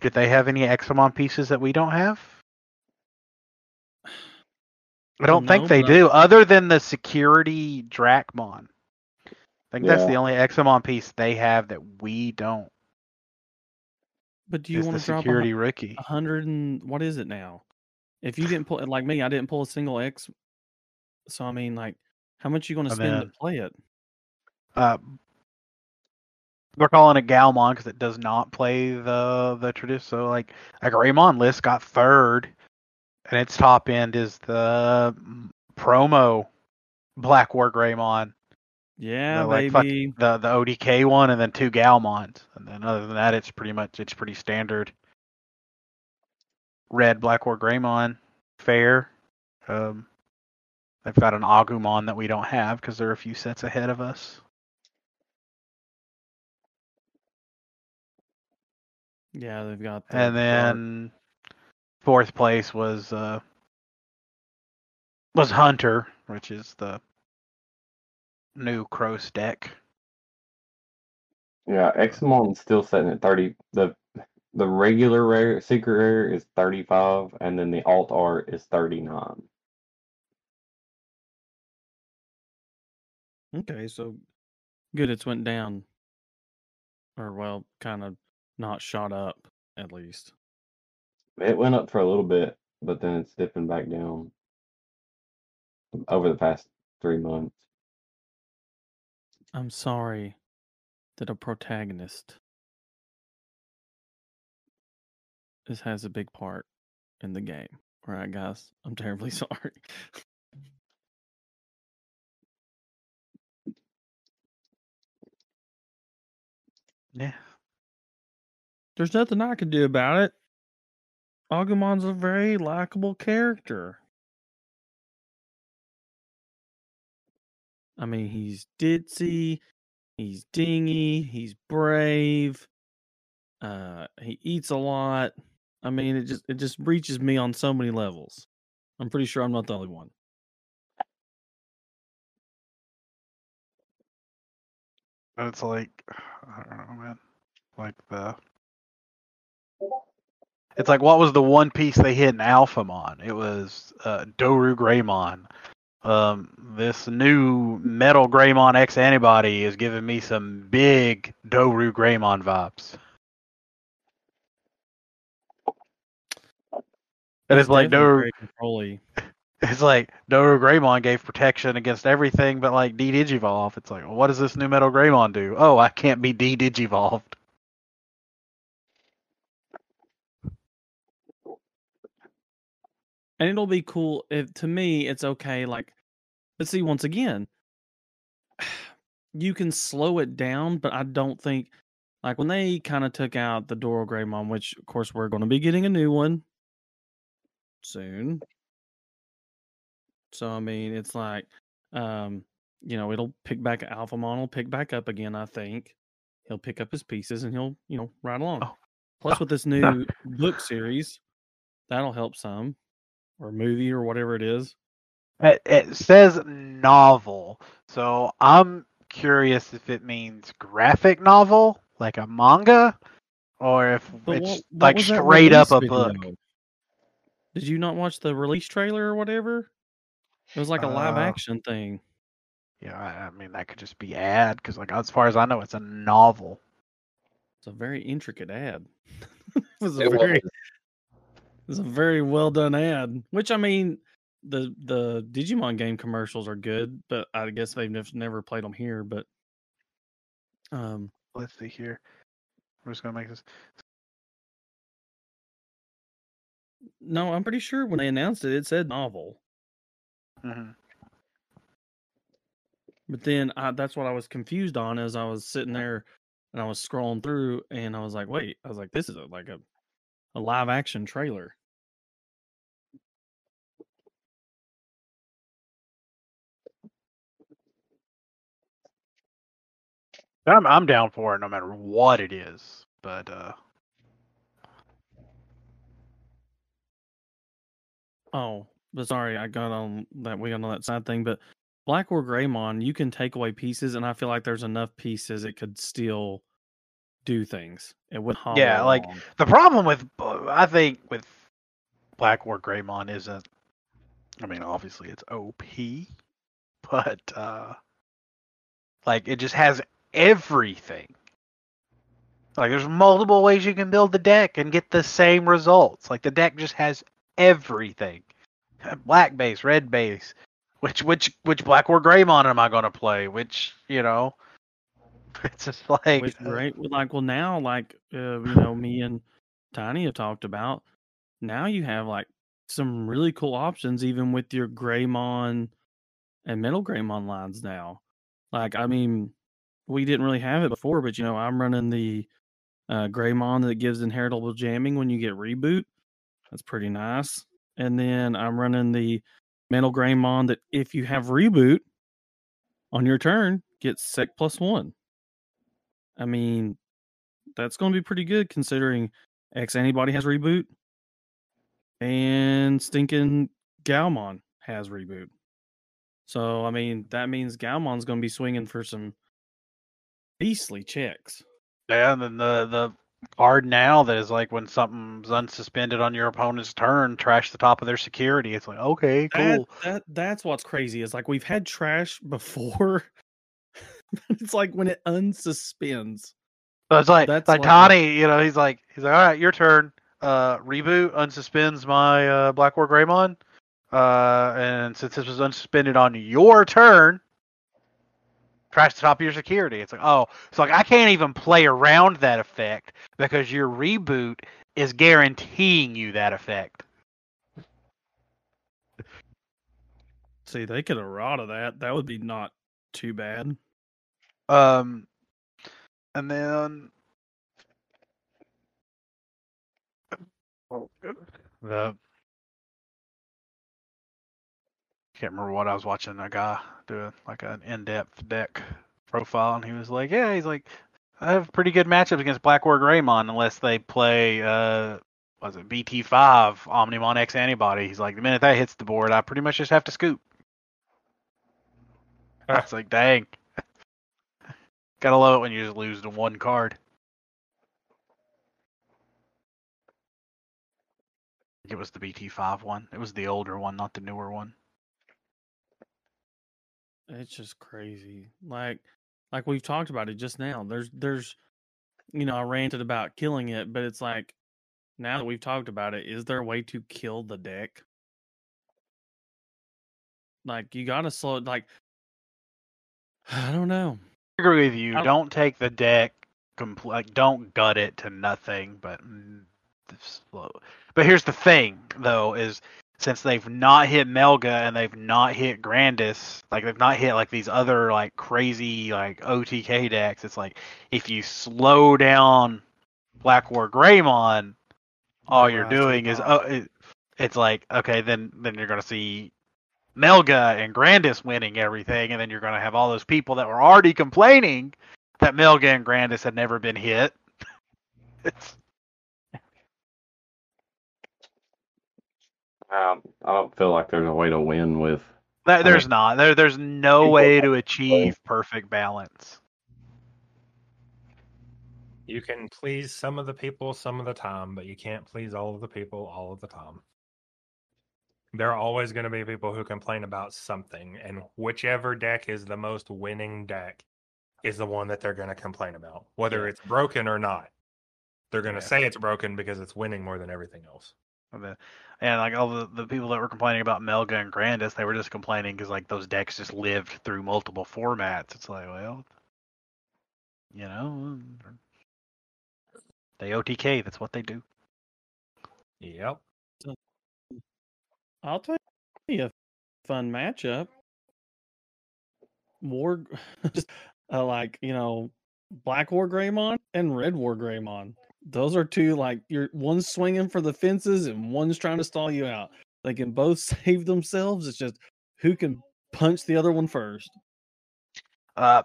did they have any Examon pieces that we don't have? I don't think they I- do, other than the security Dracmon. I think that's the only Examon piece they have that we don't. But do you want to drop security hu- rookie? a hundred and what is it now? If you didn't pull like me, I didn't pull a single X. So I mean, like, how much you going to spend then- to play it? Uh, we're calling it Galmon because it does not play the the tradition. So like a Greymon list got third, and its top end is the mm, promo Black War Greymon, Yeah, the, like, baby. the the ODK one, and then two Galmons. And then other than that, it's pretty much it's pretty standard. Red Black War Greymon, fair. Um, they've got an Agumon that we don't have because they're a few sets ahead of us. Yeah, they've got. The and dark- then fourth place was uh was Hunter, which is the new Cross deck. Yeah, Examon's still sitting at thirty. The the regular rare secret rare is thirty five, and then the alt art is thirty nine. Okay, so good. It's went down, or well, kind of not shot up at least. It went up for a little bit, but then it's dipping back down over the past three months. I'm sorry that a protagonist this has a big part in the game. All right, guys, I'm terribly [laughs] sorry. Yeah. There's nothing I can do about it. Agumon's a very likable character. I mean, he's ditzy, he's dingy, he's brave. Uh, he eats a lot. I mean, it just it just reaches me on so many levels. I'm pretty sure I'm not the only one. And it's like [sighs] I don't know, man. Like the it's like what was the one piece they hit in Alphamon? It was uh, Doru Greymon. Um, this new Metal Greymon X antibody is giving me some big Doru Greymon vibes. And it's like Doru, [laughs] it's like Doru Greymon gave protection against everything but like D Digivolve. It's like, well, what does this new Metal Greymon do? Oh, I can't be D Digivolved. And it'll be cool if to me it's okay like let's see once again [sighs] you can slow it down but i don't think like when they kind of took out the Doru Greymon, which of course we're going to be getting a new one soon. So I mean, it's like, um, you know, it'll pick back Alpha Alphamon will pick back up again. I think he'll pick up his pieces and he'll, you know, ride along. Oh. Plus, Oh. with this new book series, that'll help some, or movie or whatever it is. It, it says novel, so I'm curious if it means graphic novel, like a manga, or if But it's what- what like straight up a book. video? Did you not watch the release trailer or whatever? It was like a live Uh, action thing. Yeah, I, I mean that could just be ad because, like, as far as I know, it's a novel. It's a very intricate ad. [laughs] it was a It very was. It was a very well done ad. Which I mean, the the Digimon game commercials are good, but I guess they've nev- never played them here. But um, Let's see here. I'm just gonna make this. no, I'm pretty sure when they announced it, it said novel. mhm. But then I, that's what I was confused on as I was sitting there and I was scrolling through and I was like, wait, I was like, this is a, like a, a live action trailer. I'm I'm down for it no matter what it is, but uh Oh, but sorry, I got on that we got on that side thing, but Black War Greymon, you can take away pieces, and I feel like there's enough pieces it could still do things. It would Yeah, like the problem with I think with Black War Greymon isn't. I mean, obviously it's OP, [laughs] but uh like it just has everything. Like there's multiple ways you can build the deck and get the same results. Like the deck just has everything. Black base, red base. Which which which Black War Greymon am I gonna play? Which you know, [laughs] it's just like Which great, like well now, like uh, you know, me and Tiny have talked about. Now you have like some really cool options, even with your Greymon and Metal Greymon lines now. Like I mean, we didn't really have it before, but you know, I'm running the uh, Greymon that gives inheritable jamming when you get reboot. That's pretty nice. And then I'm running the Metal Greymon that if you have reboot on your turn, gets sec plus one. I mean, that's going to be pretty good considering X Antibody has reboot and stinking Galmon has reboot. So, I mean, that means Galmon's going to be swinging for some beastly checks. Yeah, and then the the card now that is like when something's unsuspended on your opponent's turn, trash the top of their security. It's like okay, cool. that that's what's crazy is like we've had trash [laughs] before. [laughs] it's like when it unsuspends. So it's like That's like like- Tani, you know, he's like he's like, all right, your turn. Uh, reboot unsuspends my uh, Black War Greymon. Uh, and since this was unsuspended on your turn, trash the top of your security. It's like, oh, so like I can't even play around that effect because your reboot is guaranteeing you that effect. See, they could have rotted that. That would be not too bad. Um, and then oh, the can't remember what I was watching. A guy do like an in-depth deck profile, and he was like, "Yeah, he's like, I have pretty good matchups against Black War Greymon unless they play uh." Was it BT5 Omnimon X antibody? He's like, the minute that hits the board, I pretty much just have to scoop. I was like, dang. [laughs] Gotta love it when you just lose to one card. It was the BT5 one. It was the older one, not the newer one. It's just crazy. Like like we've talked about it just now. There's there's you know, I ranted about killing it, but it's like now that we've talked about it, is there a way to kill the deck? Like you gotta slow it like [sighs] I don't know. I agree with you. I- Don't take the deck compl- like don't gut it to nothing, but mm, slow. But here's the thing, though, is since they've not hit Melga and they've not hit Grandis, like they've not hit like these other like crazy like OTK decks, it's like if you slow down Black War Greymon, all They'll you're rise to the doing is oh, it, it's like okay, then then you're gonna see Melga and Grandis winning everything, and then you're gonna have all those people that were already complaining that Melga and Grandis had never been hit. [laughs] it's Um, I don't feel like there's a way to win with. there, I there's mean, not there there's no way to to achieve perfect balance. You can please some of the people some of the time, but you can't please all of the people all of the time. There are always going to be people who complain about something, and whichever deck is the most winning deck is the one that they're going to complain about, whether Yeah. it's broken or not. They're going to Yeah. say it's broken because it's winning more than everything else. And, the, and like all the, the people that were complaining about Melga and Grandis, they were just complaining because like those decks just lived through multiple formats. It's like, well, you know, they OTK. That's what they do. Yep. I'll tell you a fun matchup. War, [laughs] just uh, like you know, Black War Greymon and Red War Greymon. Those are two like you're one swinging for the fences and one's trying to stall you out. They can both [laughs] save themselves. It's just who can punch the other one first. Uh,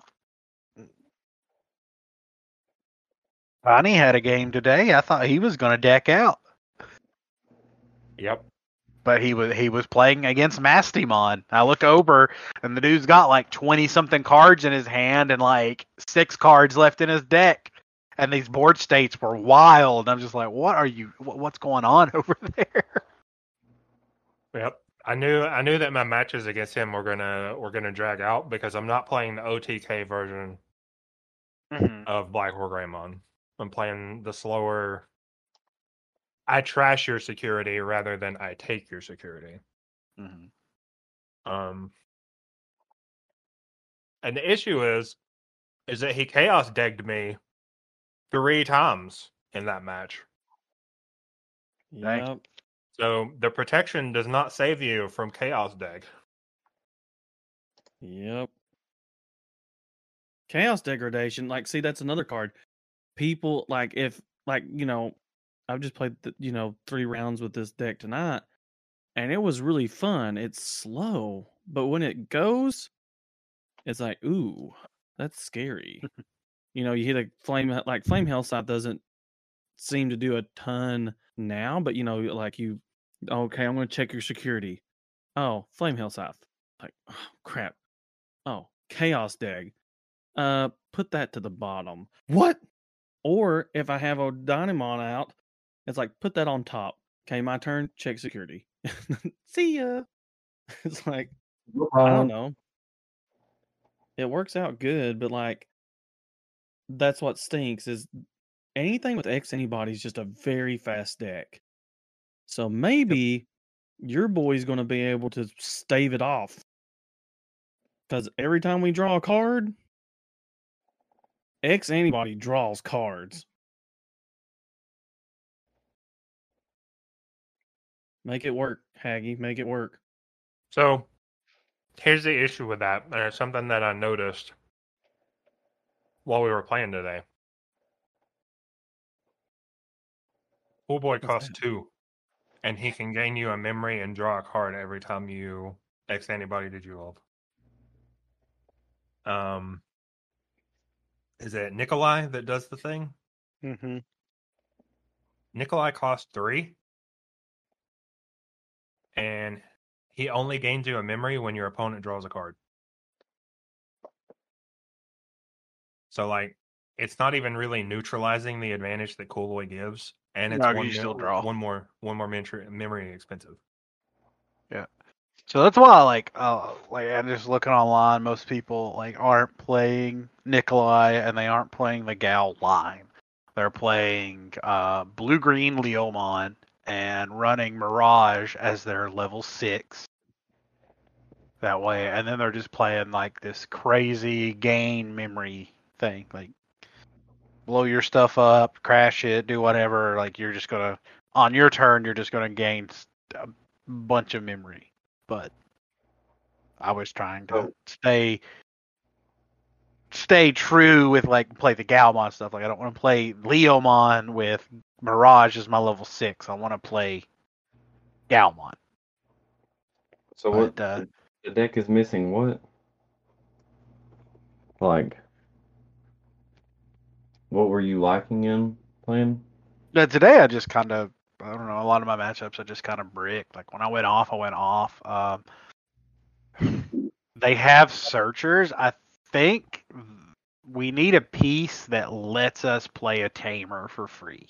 Bonnie had a game today. I thought he was going to deck out. Yep. but he was he was playing against Mastemon. I look over and the dude's got like twenty something cards in his hand and like six cards left in his deck. And these board states were wild. I'm just like, what are you? wh- What's going on [laughs] over there? Yep. I knew I knew that my matches against him were gonna were gonna drag out because I'm not playing the OTK version of Black War Greymon. I'm playing the slower. I trash your security rather than I take your security. Mhm. Um, and the issue is, is that he chaos degged me three times in that match. Yep. So the protection does not save you from chaos deg. Yep. Chaos degradation. Like, see, that's another card. People like if like you know, I've just played the, you know three rounds with this deck tonight, and it was really fun. It's slow, but when it goes, it's like ooh, that's scary. [laughs] you know, you hit a flame like Flame Hellscythe doesn't seem to do a ton now, but you know, like you, okay, I'm going to check your security. Oh, Flame Hellscythe. Like, oh, crap. Oh, chaos dag. Uh, put that to the bottom. What? Or if I have a dynamon out, it's like put that on top. Okay, my turn. Check security. [laughs] See ya. [laughs] It's like I don't know. It works out good, but like that's what stinks is anything with X antibody is just a very fast deck. So maybe your boy's going to be able to stave it off. Because every time we draw a card, X antibody draws cards. Make it work, Haggy. Make it work. So here's the issue with that, and it's something that I noticed while we were playing today. Pool boy costs two, and he can gain you a memory and draw a card every time you X anybody did you love. Um, is it Nikolai that does the thing? Mm-hmm. Nikolai costs three, and he only gains you a memory when your opponent draws a card. So, like, it's not even really neutralizing the advantage that Coolboy gives, and it's No, one, still draw. one more one more memory memory expensive. Yeah, so that's why, like, uh, like I'm just looking online. Most people like aren't playing Nikolai, and they aren't playing the Gal line. They're playing uh, blue green Leomon and running Mirage as their level six. That way, and then they're just playing like this crazy gain memory thing, like blow your stuff up, crash it, do whatever. Like you're just gonna on your turn, you're just gonna gain a bunch of memory but I was trying to Oh. stay stay true with like play the Galmon stuff. Like I don't want to play Leomon with Mirage as my level six. I want to play Galmon. So what? Uh, the deck is missing what? Like, what were you lacking in playing? But today I just kind of I don't know a lot of my matchups I just kind of bricked. Like when I went off, I went off. Um, they have searchers. I think we need a piece that lets us play a tamer for free.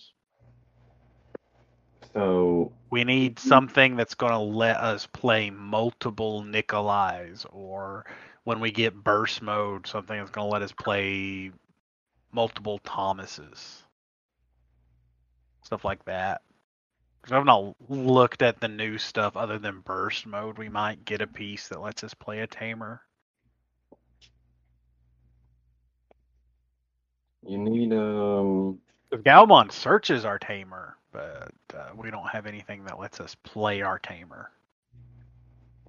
So We need something that's going to let us play multiple Nikolais, or when we get burst mode, something that's going to let us play multiple Thomases. Stuff like that. 'Cause I've not looked at the new stuff other than burst mode. We might get a piece that lets us play a tamer. you need um. Because Galmon searches our tamer, but uh, we don't have anything that lets us play our tamer.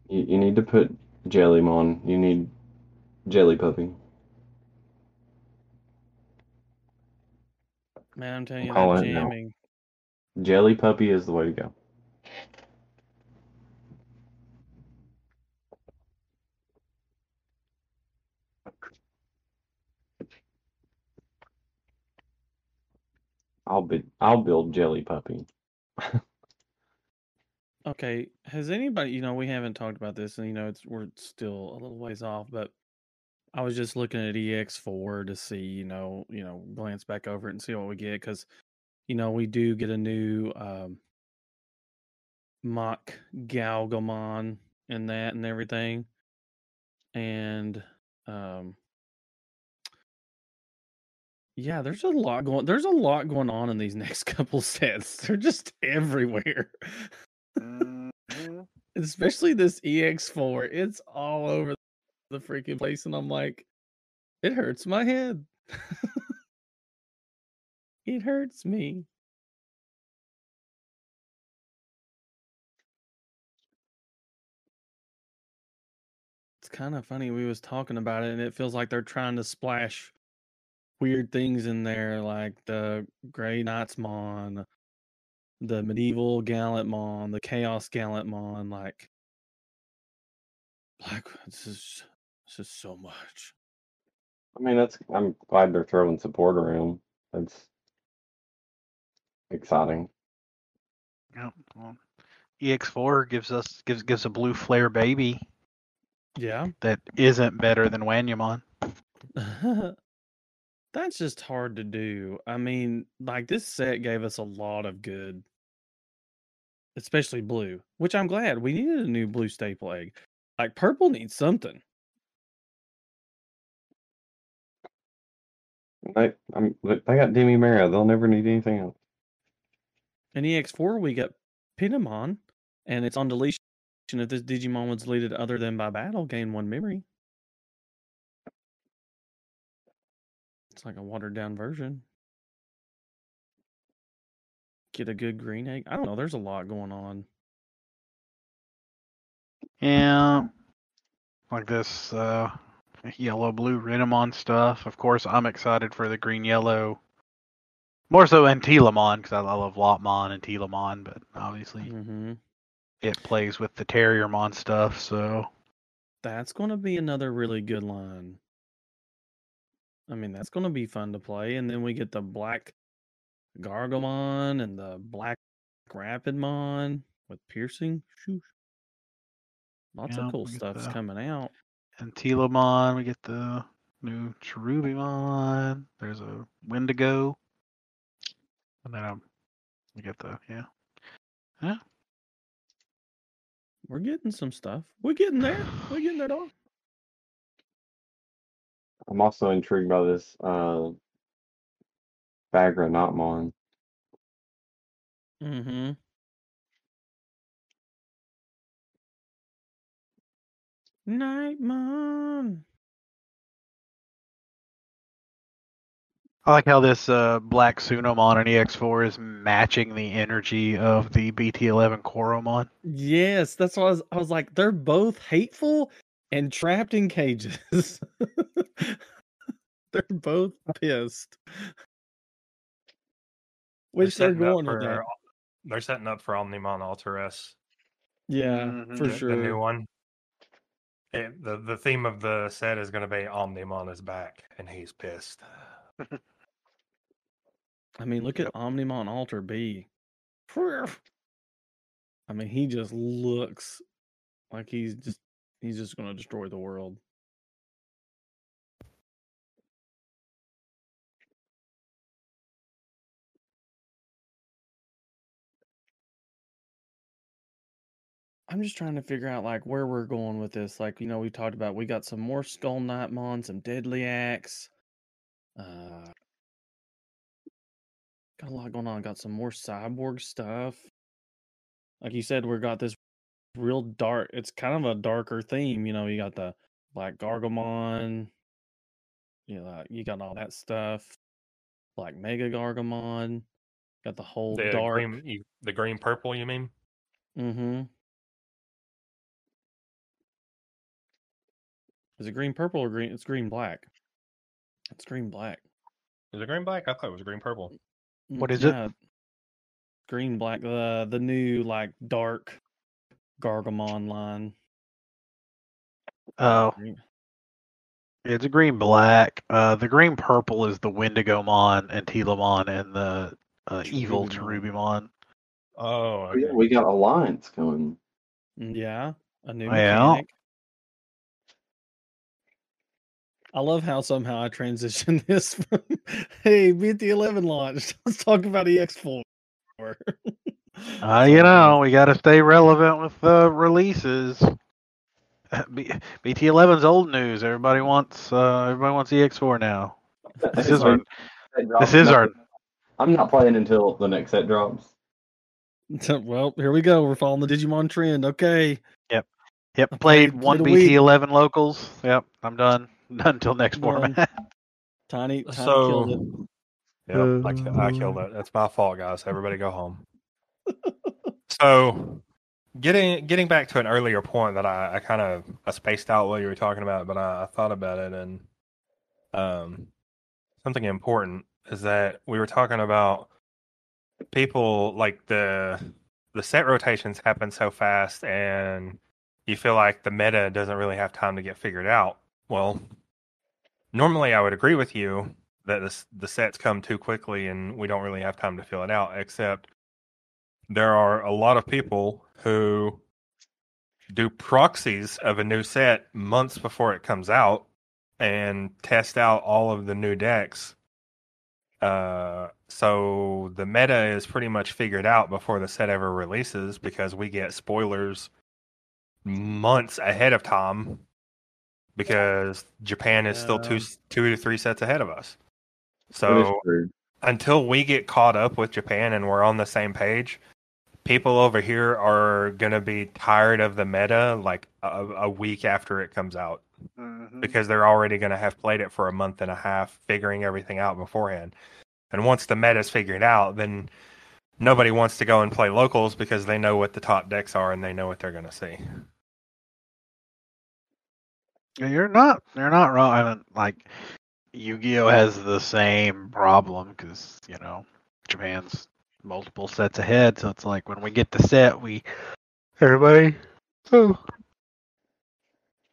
You, you need to put Jellymon. You need Jelly Puppy. Man, I'm telling you, Call that jamming. Jelly Puppy is the way to go. I'll be I'll build Jelly Puppy. Okay, has anybody, you know, we haven't talked about this, and you know, it's we're still a little ways off, but I was just looking at EX4 to see, you know, you know, glance back over it and see what we get because, you know, we do get a new um, mock Gaogamon and that and everything, and um, yeah, there's a lot going. There's a lot going on in these [laughs] next couple sets. They're just everywhere. [laughs] Mhm. especially this EX4. It's all over the freaking place, and I'm like, it hurts my head. it hurts me. It's kind of funny. We was talking about it, and it feels like they're trying to splash weird things in there, like the Grey Knights Mon, the medieval Gallant Mon, the Chaos Gallantmon, like like this is this is so much. I mean, that's. I'm glad they're throwing support around. That's exciting. Yeah, well, EX4 gives us gives gives a blue flare baby Yeah. that isn't better than Wanyamon. [laughs] That's just hard to do. I mean, like this set gave us a lot of good, especially blue, which I'm glad. We needed a new blue staple egg. Like purple needs something. They, I'm, they got Demi Mara. They'll never need anything else. In EX4, we got Pinamon, and it's on deletion if this Digimon was deleted other than by battle, gain one memory. It's like a watered down version. Get a good green egg. I don't know. There's a lot going on. Yeah, like this uh, yellow blue Renamon stuff. Of course, I'm excited for the green yellow. More so Antylamon because I, I love Lopmon and Telamon, but obviously hmm it plays with the Terriermon stuff. So That's going to be another really good line. I mean, that's going to be fun to play. And then we get the black Gargomon and the black Rapidmon with piercing. Shoosh. Lots Yeah, of cool stuff's coming out. Antylamon, we get the new Cherubimon. There's a Wendigo, and then um, we get the yeah. We're getting some stuff. We're getting there. We're getting there, dog. I'm also intrigued by this uh, Bagra Notmon. Mm-hmm. Nightmon. I like how this uh, black Sunomon on EX4 is matching the energy of the BT11 Koromon. Yes, that's why I was. I was like, they're both hateful and trapped in cages. [laughs] they're both pissed. Which they're, setting up going with that. They're setting up for Omnimon Alter-S, Yeah, Mhm. for the, sure. the new one. It, the the theme of the set is going to be Omnimon is back, and he's pissed. I mean, look at Omnimon Alter B. I mean, he just looks like he's just he's just going to destroy the world. I'm just trying to figure out like where we're going with this. Like, you know, we talked about we got some more Skull Knightmon, some Deadly Axe. Uh got a lot going on. Got some more cyborg stuff. Like you said, we got this real dark it's kind of a darker theme, you know, you got the Black Gargomon, you know, you got all that stuff. Black Mega Gargomon. Got the whole The dark. green, you, the green purple, you mean? Mm-hmm. Is it green purple or green? It's green black. It's green black. Is it green black? I thought it was green purple. Mm, What is it? Green black. The the new like dark Gargomon line. Oh, Green- it's a green black. Uh, the green purple is the Wendigomon and Telamon and the uh, evil Cherubimon. Cherubimon. Oh, Oh, yeah, okay. we got Alliance coming. Mm, Yeah, a new Well. mechanic. I love how somehow I transitioned [laughs] this from hey, BT11 launched. [laughs] Let's talk about EX4. [laughs] Uh, you know, we got to stay relevant with the releases. B- BT11's old news. Everybody wants uh, everybody wants EX4 now. This is our this is our I'm not playing until the next set drops. well, here we go. We're following the Digimon trend. Okay. yep. I Played played- one played a week. BT11 locals. Yep, I'm done. [laughs] Done until next Done. format. [laughs] Tiny, tiny killed it. So, yep, I, I killed it. That's my fault, guys. Everybody go home. so, getting getting back to an earlier point that I, I kind of I spaced out while you were talking about, it, but I, I thought about it, and um, something important is that we were talking about people like the the set rotations happen so fast, and you feel like the meta doesn't really have time to get figured out. Well, normally I would agree with you that this, the sets come too quickly and we don't really have time to fill it out, except there are a lot of people who do proxies of a new set months before it comes out and test out all of the new decks. Uh, so the meta is pretty much figured out before the set ever releases because we get spoilers months ahead of time because Japan is still two two to three sets ahead of us. So until we get caught up with Japan and we're on the same page, people over here are gonna be tired of the meta like a, a week after it comes out mm-hmm. because they're already gonna have played it for a month and a half, figuring everything out beforehand. And once the meta's figured out, then nobody wants to go and play locals because they know what the top decks are and they know what they're gonna see. You're not. You're not wrong. I mean, like Yu-Gi-Oh has the same problem because you know Japan's multiple sets ahead. So it's like when we get the set, we everybody. Oh,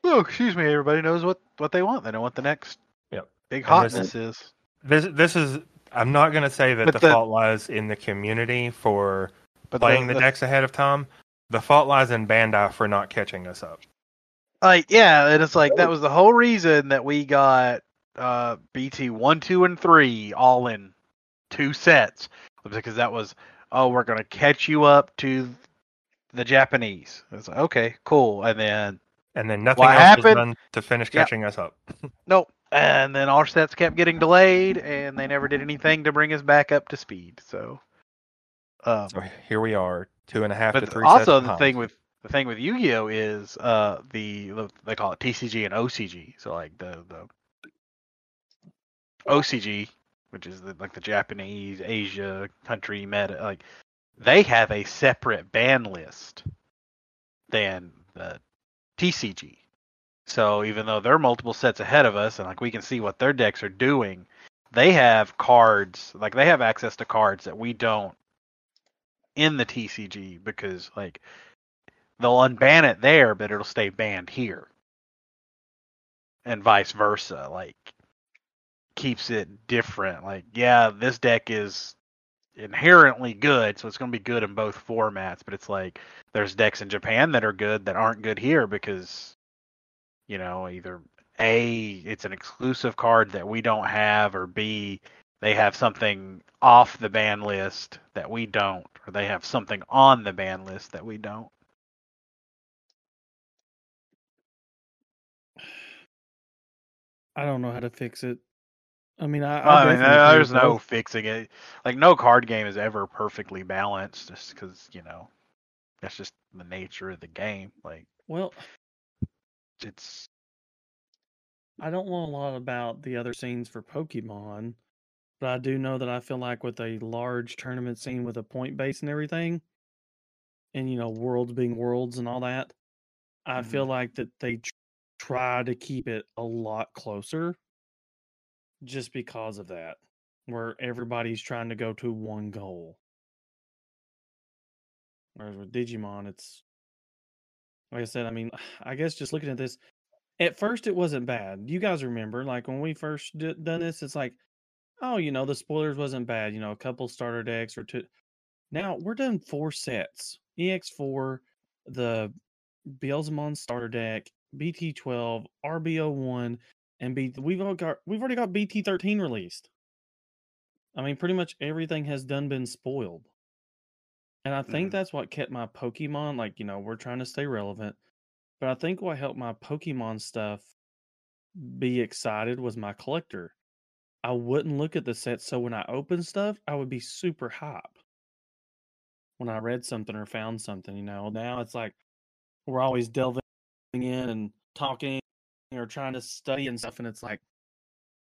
oh, excuse me. Everybody knows what what they want. They know what the next Yep. big hotness is. This this is I'm not gonna say that the, the- fault lies in the community for playing the, decks ahead of time. The fault lies in Bandai for not catching us up. Like yeah, and it's like that was the whole reason that we got uh BT one, two, and three all in two sets because that was oh we're gonna catch you up to the Japanese. It's like okay, cool, and then And then nothing else happened- was done to finish catching us up. [laughs] nope, and then our sets kept getting delayed, and they never did anything to bring us back up to speed. So, um, So here we are, two and a half to three. sets also the thing with the thing with Yu-Gi-Oh is uh the the- they call it TCG and OCG. So like the the OCG, which is the, like the Japanese Asia country meta, like they have a separate ban list than the TCG. So even though they're multiple sets ahead of us, and like we can see what their decks are doing, they have cards like they have access to cards that we don't in the TCG because like they'll unban it there, but it'll stay banned here, and vice versa. Like keeps it different. Like yeah, this deck is inherently good, so it's going to be good in both formats. But it's like there's decks in Japan that are good that aren't good here because you know either a it's an exclusive card that we don't have, or b they have something off the ban list that we don't, or they have something on the ban list that we don't. I don't know how to fix it. I mean, I, I, I mean, definitely there- agree there's no both. fixing it. Like no card game is ever perfectly balanced, just because you know that's just the nature of the game. Like Well, it's I don't know a lot about the other scenes for Pokemon, but I do know that I feel like with a large tournament scene with a point base and everything, and you know, worlds being worlds and all that, I mm-hmm. feel like that they try to keep it a lot closer just because of that, where everybody's trying to go to one goal. Whereas with Digimon, it's like I said, I mean, [sighs] I guess just looking at this, at first it wasn't bad. You guys remember, like when we first did, done this, it's like, oh, you know, the spoilers wasn't bad. You know, a couple starter decks or two. Now we're done four sets: EX4, the Beelzemon starter deck, BT12, RB01, and B. We've all got we've already got BT13 released. I mean, pretty much everything has done been spoiled. And I think Mhm. that's what kept my Pokemon, like, you know, we're trying to stay relevant. But I think what helped my Pokemon stuff be excited was my collector. I wouldn't look at the set, so when I open stuff, I would be super hype. When I read something or found something, you know. Now it's like we're always delving in and talking or trying to study and stuff, and it's like,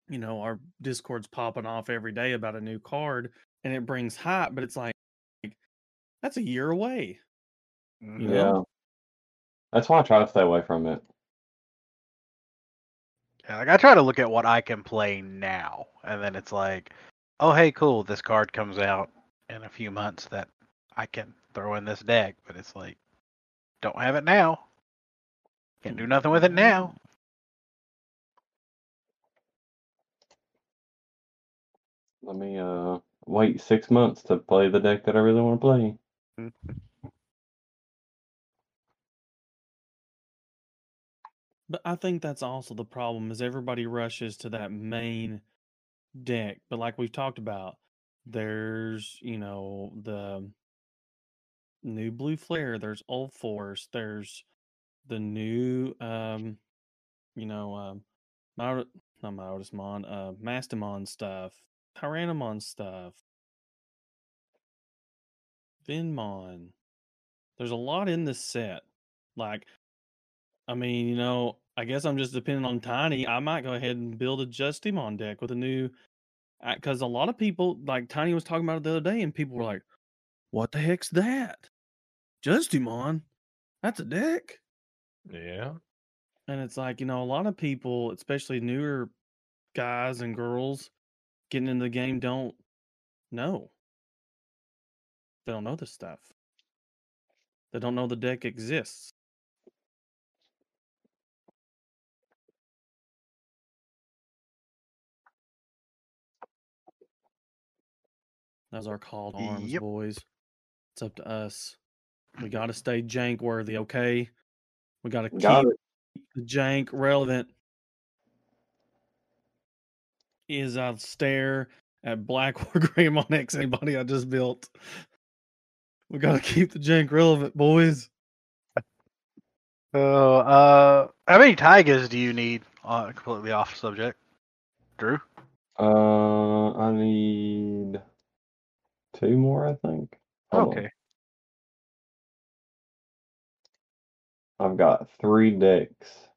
you know, our Discord's popping off every day about a new card, and it brings hype, but it's like that's a year away. Mhm. Yeah. know? That's why I try to stay away from it. Yeah, like I try to look at what I can play now, and then it's like, oh hey, cool, this card comes out in a few months that I can throw in this deck, but it's like, don't have it now. Can't do nothing with it now. Let me uh wait six months to play the deck that I really want to play. But I think that's also the problem is everybody rushes to that main deck. But like we've talked about, there's, you know, the new blue flare, there's old force, there's the new um, you know, um Mar- not Mautismon, uh Mastemon stuff, Tyrannomon stuff, Vinmon. There's a lot in this set. Like I mean, you know, I guess I'm just depending on Tiny. I might go ahead and build a Justimon deck with a new, because a lot of people, like Tiny was talking about it the other day, and people were like, "What the heck's that? Justimon? That's a deck?" Yeah. And it's like, you know, a lot of people, especially newer guys and girls getting into the game, don't know. They don't know this stuff. They don't know the deck exists. That's our call to arms, Yep. boys. It's up to us. We got to stay jank worthy, okay? We got to keep Got it. the jank relevant. Is I stare at Black [laughs] Wargreymon X antibody I just built. We got to keep the jank relevant, boys. Oh, uh, how many Tigers do you need? Uh, completely off subject. Drew. Uh, I need two more, I think. Hold on. I've got three decks.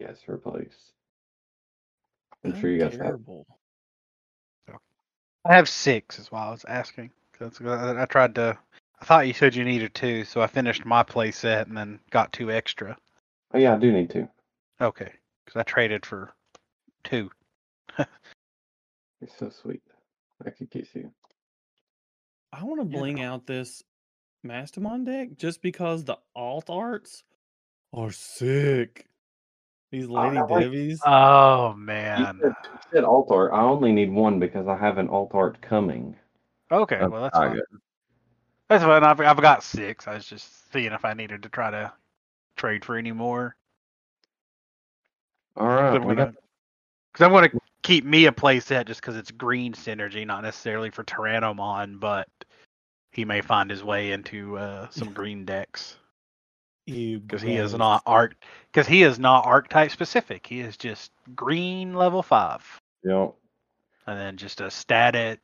Yes, replace. I'm sure you guys have. Terrible. I have six, is why I was asking. 'Cause I I tried to. I thought you said you needed two, so I finished my play set and then got two extra. Oh yeah, I do need two. Okay, because I traded for two. You're so sweet. I could kiss you. I want to bling out this Mastemon deck just because the alt arts are sick. These Lady I like- Devies. Oh You man. said, you said alt art. I only need one because I have an alt art coming. Okay, of well that's fine. Tiger. That's fine. I've, I've got six. I was just seeing if I needed to try to trade for any more. All right, I'm we got gonna, because I'm going to mm. keep me a play set just because it's green synergy, not necessarily for Tyrannomon, but he may find his way into uh, some green decks because he is not arc because he is not archetype specific. He is just green level five, Yep. and then just a stat at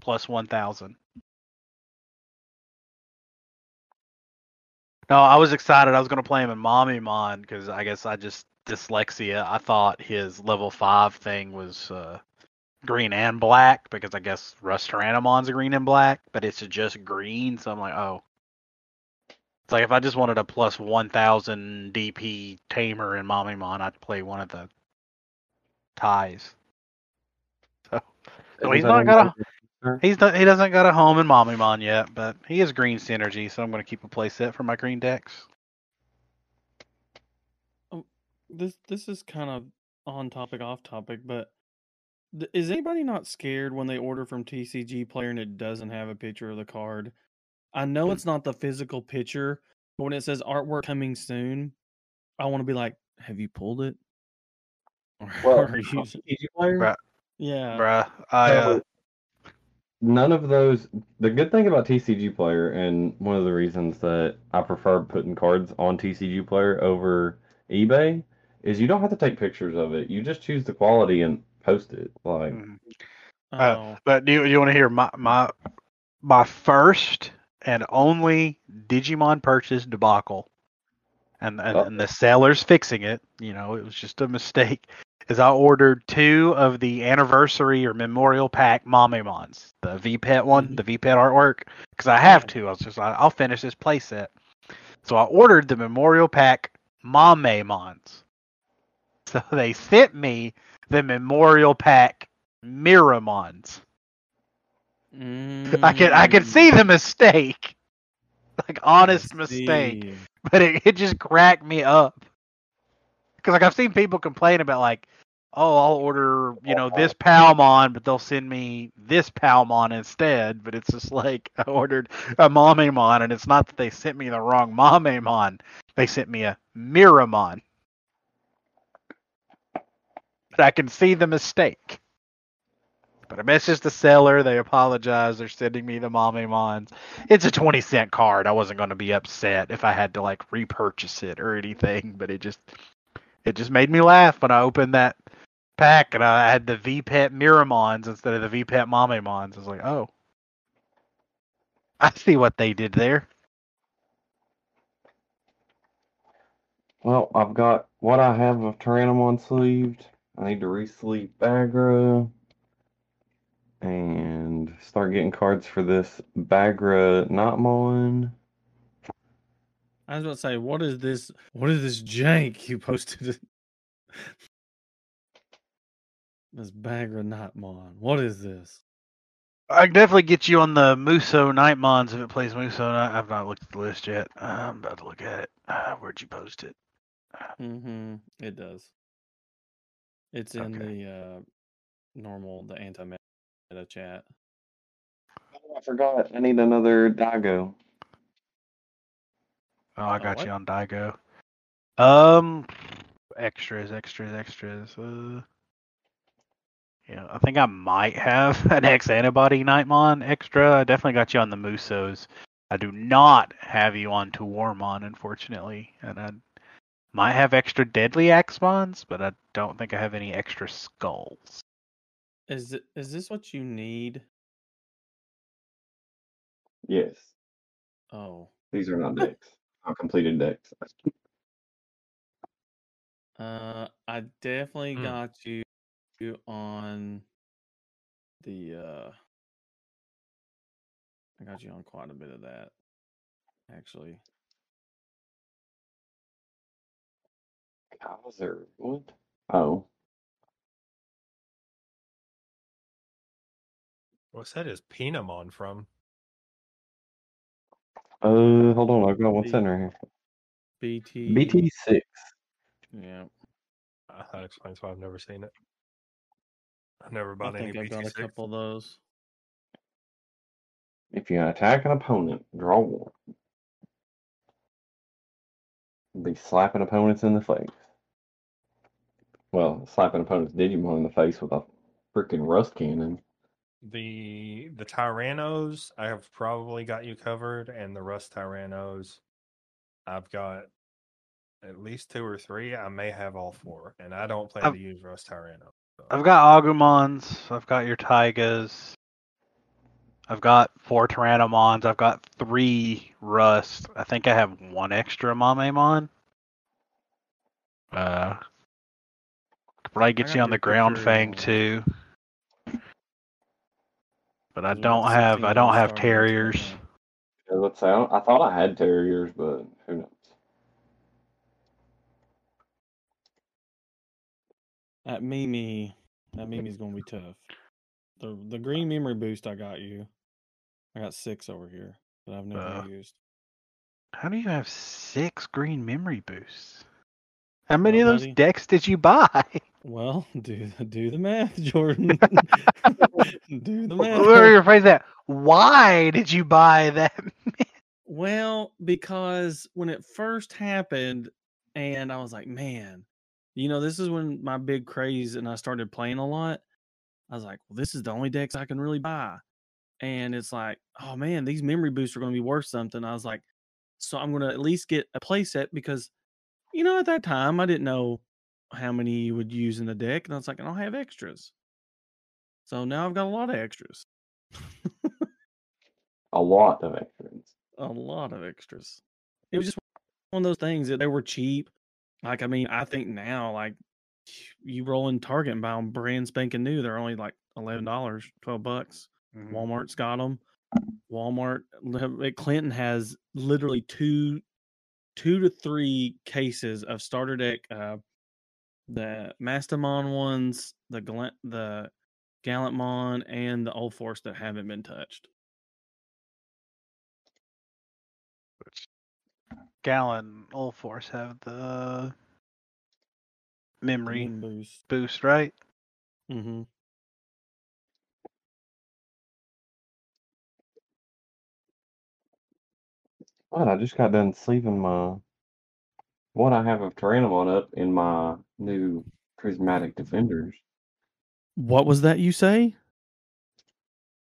plus one thousand. No, I was excited. I was going to play him in Mamemon because I guess I just dyslexia. I thought his level five thing was uh, green and black because I guess Rust Tyrannomon's green and black, but it's just green. So I'm like, oh. It's like if I just wanted a plus 1000 DP Tamer in Mamemon, I'd play one of the ties. [laughs] So, so he's not got a He's not, he doesn't got a home in Mamemon yet, but he is green synergy, so I'm going to keep a play set for my green decks. Oh, this this is kind of on topic, off topic, but th- is anybody not scared when they order from TCG Player and it doesn't have a picture of the card? I know it's not the physical picture, but when it says artwork coming soon, I want to be like, have you pulled it? [laughs] Or Well, are you? [laughs] TCG player. Bruh. Yeah. Bruh, I uh, none of those. The good thing about TCG Player, and one of the reasons that I prefer putting cards on TCG Player over eBay, is you don't have to take pictures of it. You just choose the quality and post it. Like, mhm. Oh, Uh, But do you, you want to hear my my my first and only Digimon purchase debacle, and and, Oh. and the seller's fixing it. You know, it was just a mistake. Is I ordered two of the anniversary or memorial pack Mamemons, the V Pet one, Mhm. the V Pet artwork, because I have Yeah. to. I was just like, I'll finish this playset. So I ordered the memorial pack Mamemons. So they sent me the memorial pack Miramons. [laughs] I can I can Mm, see the mistake, like honest mistake, but it, it just cracked me up. Because like I've seen people complain about like, oh, I'll order you know this Palmon, but they'll send me this Palmon instead. But it's just like [laughs] I ordered a Mamemon, and it's not that they sent me the wrong Mamemon, they sent me a Miramon. But I can see the mistake. But I messaged the seller. They apologize. They're sending me the Mamemons. It's a 20 cent card. I wasn't going to be upset if I had to like repurchase it or anything, but it just it just made me laugh when I opened that pack and I had the VPET Miramons instead of the VPET Mons. I was like, "Oh. I see what they did there." well, I've got what I have of Tyrannomon sleeved. I need to re-sleeve Bagra and start getting cards for this Bagra Notmon. I was about to say, what is this? What is this jank you posted? it- [laughs] this Bagra Nightmon. What is this? I can definitely get you on the Muso Nightmons if it plays Muso I've not looked at the list yet. I'm about to look at it. Uh, where'd you post it? Mm-hmm. It does. It's in Okay. the uh normal, the anti meta chat. Oh, I forgot. I need another Dago. Oh, I got what? you on Daigo. Um, extras, extras, extras. Uh, yeah, I think I might have [laughs] an X antibody Nightmon extra. I definitely got you on the Musos. I do not have you on Tuwarmon, unfortunately, and I might have extra Deadly Axemons, but I don't think I have any extra skulls. Is it is this what you need? Yes. Oh. These are not [laughs] decks. Not completed decks. Uh I definitely Hmm. got you you on the uh I got you on quite a bit of that actually. Hauser. What? Oh. What's that? Is Pinamon from? Uh, hold on. I've got one B- sitting right here. BT BT six. Yeah. Uh, that explains why I've never seen it. I've never I bought any think I've got a couple of those. If you attack an opponent, draw one. Be slapping opponents in the face. Well, slapping opponents Digimon in the face with a freaking rust cannon. The the Tyrannos, I have probably got you covered, and the Rust Tyrannos, I've got at least two or three. I may have all four, and I don't plan I've- to use Rust Tyranno. so. I've got Agumons. I've got your Taigas. I've got four Tyrannomons. I've got three Rust. I think I have one extra Mamemon. Uh, could probably get you on the Ground Fang too. But I don't have. I don't have Terriers. now. Yeah, let's say I, thought I had terriers, but who knows? That Mimi, that Mimi's gonna be tough. The the green memory boost I got you. I got six over here that I've never Uh, used. How do you have six green memory boosts? How many of those buddy. decks did you buy? [laughs] Well, [laughs] do do the math, [laughs] Jordan. [laughs] do the math. Where your phrase that? Why did you buy that? Well, because when it first happened, and I was like, man, you know, this is when my big craze and I started playing a lot. I was like, well, this is the only decks I can really buy. And it's like, oh man, these memory boosts are going to be worth something. I was like, so I'm going to at least get a playset because, you know, at that time I didn't know how many you would use in the deck. And I was like, I don't have extras. So now I've got a lot of extras. A lot of extras. a lot of extras. It was just one of those things that they were cheap. Like, I mean, I think now, like, you roll in Target and buy them brand spanking new. They're only like eleven dollars, twelve bucks. Mm-hmm. Walmart's got them. Walmart Clinton has literally two, two to three cases of starter deck. Uh, the Mastemon ones, the Gla- the Gallantmon, and the Old Force that haven't been touched. Gallon Old Force have the memory Moon boost. boost, right? Mm-hmm. What? I just got done sleeving my what I have of Tyrannomon up in my new prismatic defenders. What was that you say?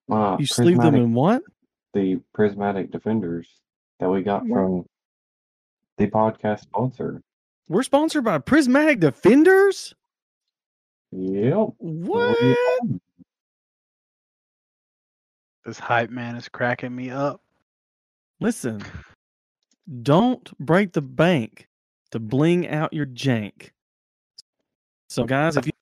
My You sleeve them in what? the prismatic defenders that we got from the podcast sponsor. We're sponsored by Prismatic Defenders. Yep. What? We This hype man is cracking me up. Listen, don't break the bank to bling out your jank. So, guys, if you,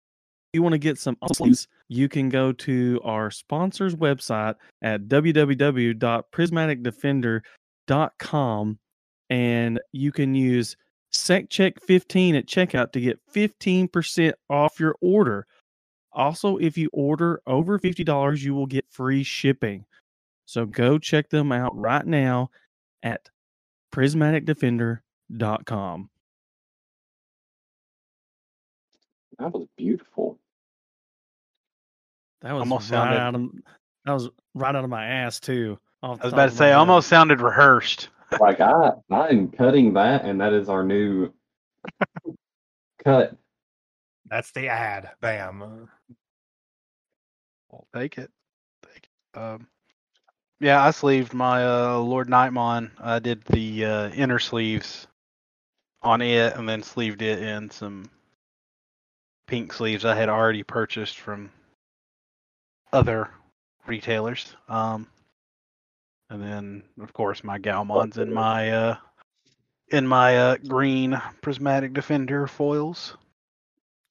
you want to get some sleeves, you can go to our sponsor's website at www.prismaticdefender.com and you can use SecCheck15 at checkout to get 15% off your order. Also, if you order over $50, you will get free shipping. So go check them out right now at prismaticdefender.com. That was beautiful. That was Almost right sounded- out of that was right out of my ass too. I was about to of my say, head. almost sounded rehearsed. [laughs] Like I, I'm cutting that, and that is our new cut. That's the ad. Bam. I'll take it. Take it. Um, yeah, I sleeved my uh, Lord Nightmon. I did the uh, inner sleeves on it, and then sleeved it in some pink sleeves I had already purchased from other retailers. Um, and then, of course, my Galmon's in my uh, in my uh, green prismatic defender foils.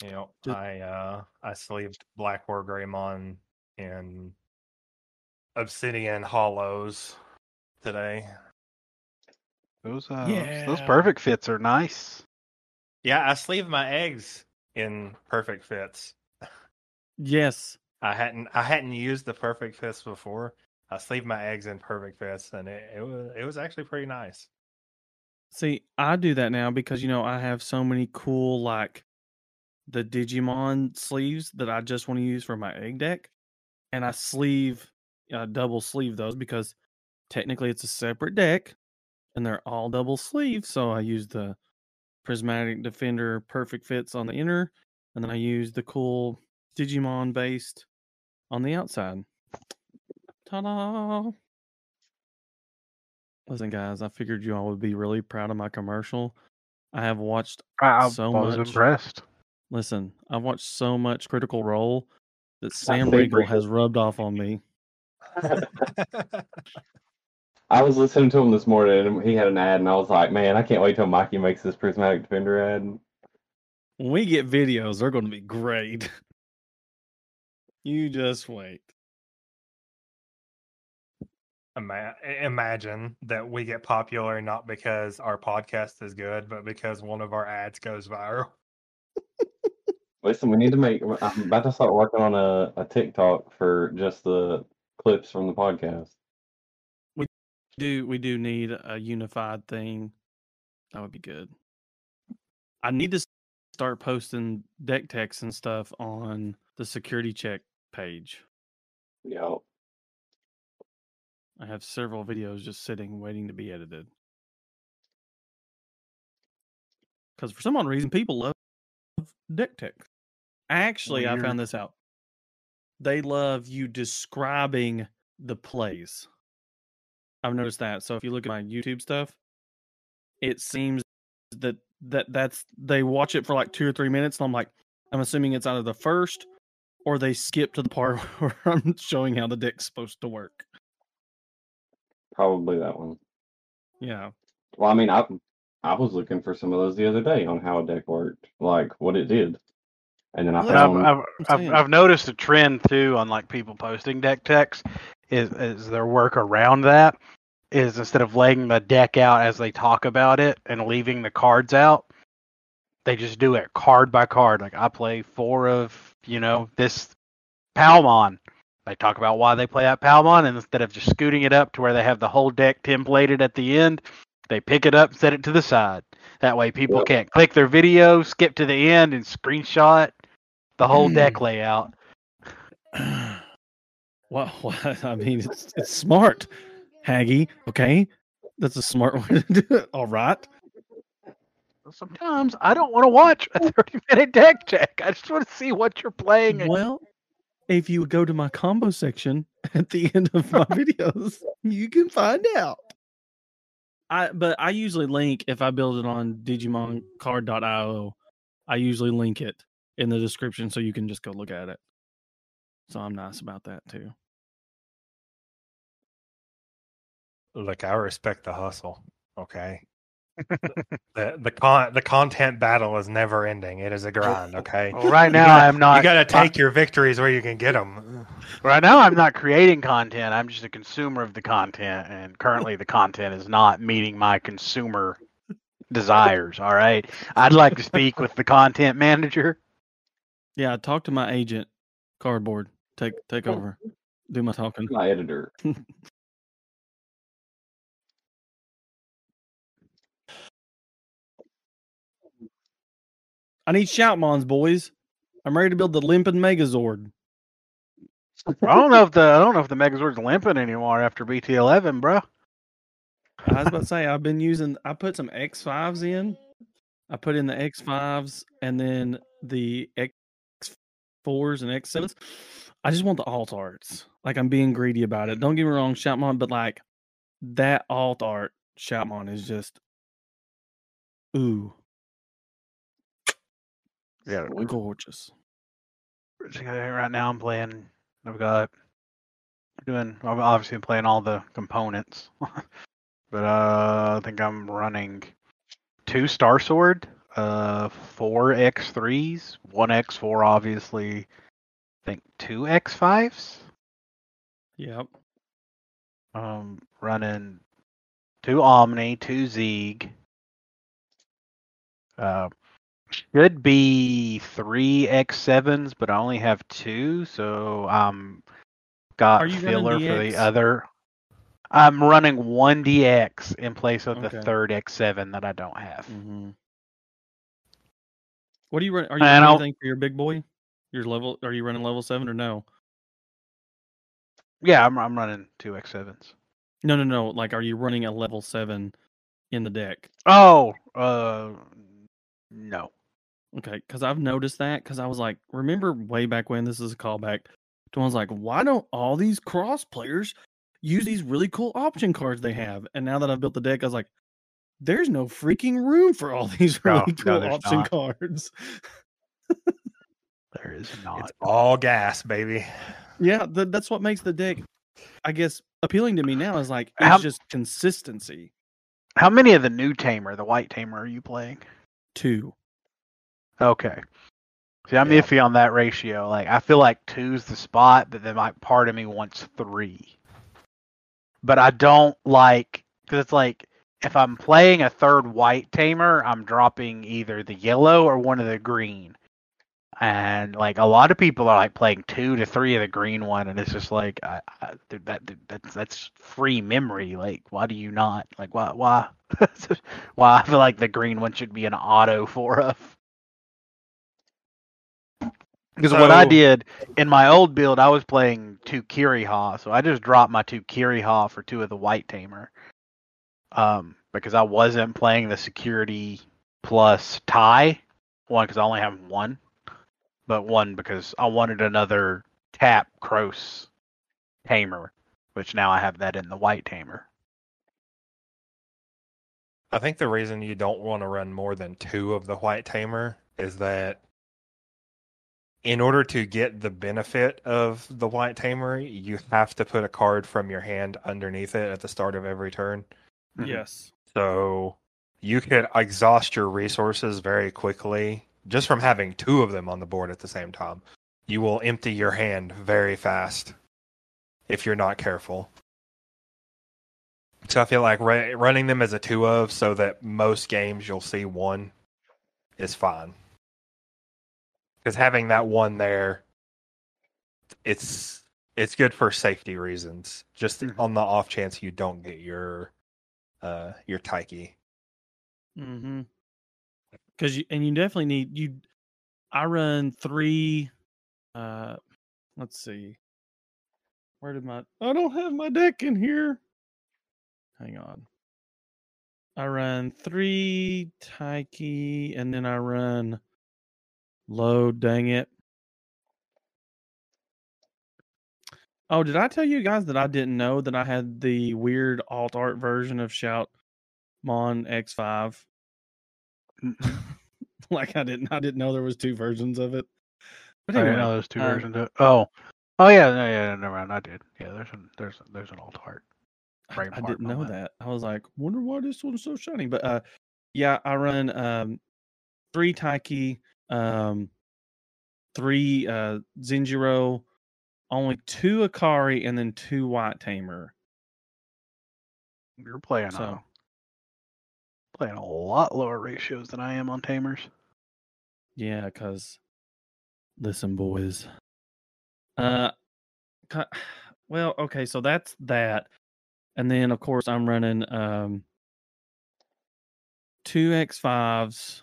You know, I uh I sleeved Black War Greymon in Obsidian Hollows today. Those uh, those perfect fits are nice. Yeah, I sleeved my eggs in perfect fits. Yes. I hadn't I hadn't used the perfect fits before. I sleeved my eggs in perfect fits and it, it was it was actually pretty nice. See, I do that now because you know I have so many cool like the Digimon sleeves that I just want to use for my egg deck, and I sleeve, uh, double sleeve those because technically it's a separate deck, and they're all double sleeve. So I use the Prismatic Defender Perfect Fits on the inner, and then I use the cool Digimon based on the outside. Ta-da! Listen, guys, I figured you all would be really proud of my commercial. I have watched I, I So was much. impressed. Listen, I've watched so much Critical Role that Sam think Riegel Riegel- has rubbed off on me. [laughs] [laughs] I was listening to him this morning, and he had an ad, and I was like, "Man, I can't wait till Mikey makes this prismatic defender ad." When we get videos, they're going to be great. [laughs] you just wait. Ima- imagine that we get popular not because our podcast is good, but because one of our ads goes viral. [laughs] Listen, we need to make. I'm about to start working on a, a TikTok for just the clips from the podcast. Do we do need a unified thing? That would be good. I need to start posting deck techs and stuff on the security check page. Yeah. I have several videos just sitting waiting to be edited. Because for some odd reason, people love deck techs. Actually, I found this out. They love you describing the plays. I've noticed that. So if you look at my YouTube stuff, it seems that that that's they watch it for like two or three minutes, and I'm like, I'm assuming it's either the first or they skip to the part [laughs] where I'm showing how the deck's supposed to work. Probably that one. Yeah. Well, I mean, I I was looking for some of those the other day on how a deck worked, like what it did, and then I Well, And I've, found I've, I'm I've. I've noticed a trend too on like people posting deck techs is is their work around that is instead of laying the deck out as they talk about it and leaving the cards out, they just do it card by card. Like I play four of you know this Palmon. They talk about why they play that Palmon, and instead of just scooting it up to where they have the whole deck templated at the end, they pick it up, and set it to the side. That way, people Yep. can't click their video, skip to the end, and screenshot the whole hmm. deck layout. [clears throat] well, [laughs] well, I mean, it's it's smart, Haggy. Okay, that's a smart [laughs] way to do it. All right. Sometimes I don't want to watch a 30 minute deck check. I just want to see what you're playing. Well, if you go to my combo section [laughs] at the end of my videos, you can find out. I but I usually link if I build it on DigimonCard.io. I usually link it in the description so you can just go look at it. So I'm nice about that too. Look, I respect the hustle. Okay. [laughs] the the con the content battle is never ending. It is a grind. Okay. Well, right now, gotta- I'm not. you got to take your victories where you can get them. Right now, I'm not creating content. I'm just a consumer of the content, and currently, the content is not meeting my consumer desires. All right, I'd like to speak with the content manager. Yeah, talk to my agent, Cardboard. Take take oh. over. Do my talking. my editor. [laughs] I need Shoutmons, boys. I'm ready to build the limping Megazord. I don't know if the I don't know if the Megazord's limping anymore after BT11, bro. I was about to say I've been using. I put some X fives in. I put in the X fives and then the X fours and X sevens. I just want the alt arts. Like I'm being greedy about it. Don't get me wrong, Shoutmon, but like that alt art Shoutmon is just ooh Yeah, gorgeous. right now I'm playing. I've got doing. I've obviously been playing all the components, [laughs] but uh, I think I'm running two Star Sword, uh, four X threes, one X four, obviously. I think two X fives. Yep. Um, running two Omni, two Zeeg. Uh, should be three X sevens, but I only have two, so I'm got you running filler for the other. I'm running one DX in place of Okay. the third X7 that I don't have. Mm-hmm. What are you running? Are you running anything for your big boy? Your level? Are you running level seven or no? Yeah, I'm I'm running two X7s. No, no, no. Like, are you running a level seven in the deck? Oh, uh, no. Okay, because I've noticed that. Because I was like, remember way back when this is a callback. Was like, why don't all these cross players use these really cool option cards they have? And now that I've built the deck, I was like, there's no freaking room for all [laughs] these No, really no, cool there's option not. cards. There is [laughs] not. It's all gas, baby. Yeah, th- that's what makes the deck, I guess, appealing to me now. Is like it's How- just consistency. How many of the new tamer, the white tamer, are you playing? Two. Okay. See, I'm Yeah. iffy on that ratio. Like, I feel like two's the spot, but then like part of me wants three. But I don't like because it's like if I'm playing a third white tamer, I'm dropping either the yellow or one of the green. And like a lot of people are like playing two to three of the green one, and it's just like I, I, dude, that dude, that's that's free memory. Like, why do you not like why why [laughs] why I feel like the green one should be an auto for us. Because what I did in my old build, I was playing two Kiriha, so I just dropped my two Kiriha for two of the White Tamer. Um, because I wasn't playing the security plus tie one because I only have one, but one because I wanted another tap Cross Tamer, which now I have that in the White Tamer. I think the reason you don't want to run more than two of the white tamer is that in order to get the benefit of the white tamer, you have to put a card from your hand underneath it at the start of every turn. Mhm. Yes. So you could exhaust your resources very quickly just from having two of them on the board at the same time. You will empty your hand very fast if you're not careful. So I feel like ra- running them as a two of so that most games you'll see one is fine. Because having that one there, it's it's good for safety reasons. Just Mhm. on the off chance you don't get your uh your Taiki. Mm-hmm. Because you and you definitely need you. I run three. Uh, let's see. Where did my? I don't have my deck in here. Hang on. I run three Taiki, and then I run load. Dang it! Oh, did I tell you guys that I didn't know that I had the weird alt art version of Shout Mon X5? Mhm. [laughs] like I didn't I didn't know there was two versions of it. But I didn't know there's two um, versions. Of, oh, oh yeah, no, yeah, never mind. I did. Yeah, there's an there's there's an alt art. I, Frame I didn't know that. that. I was like, wonder why this one's so shiny. But uh yeah, I run um three Taiki, um three uh Zenjiro, only two Akari, and then two White Tamer. You're playing So- a playing a lot lower ratios than I am on tamers. Yeah, because listen, boys. Uh, [sighs] well, okay, so that's that, and then of course I'm running um two X fives,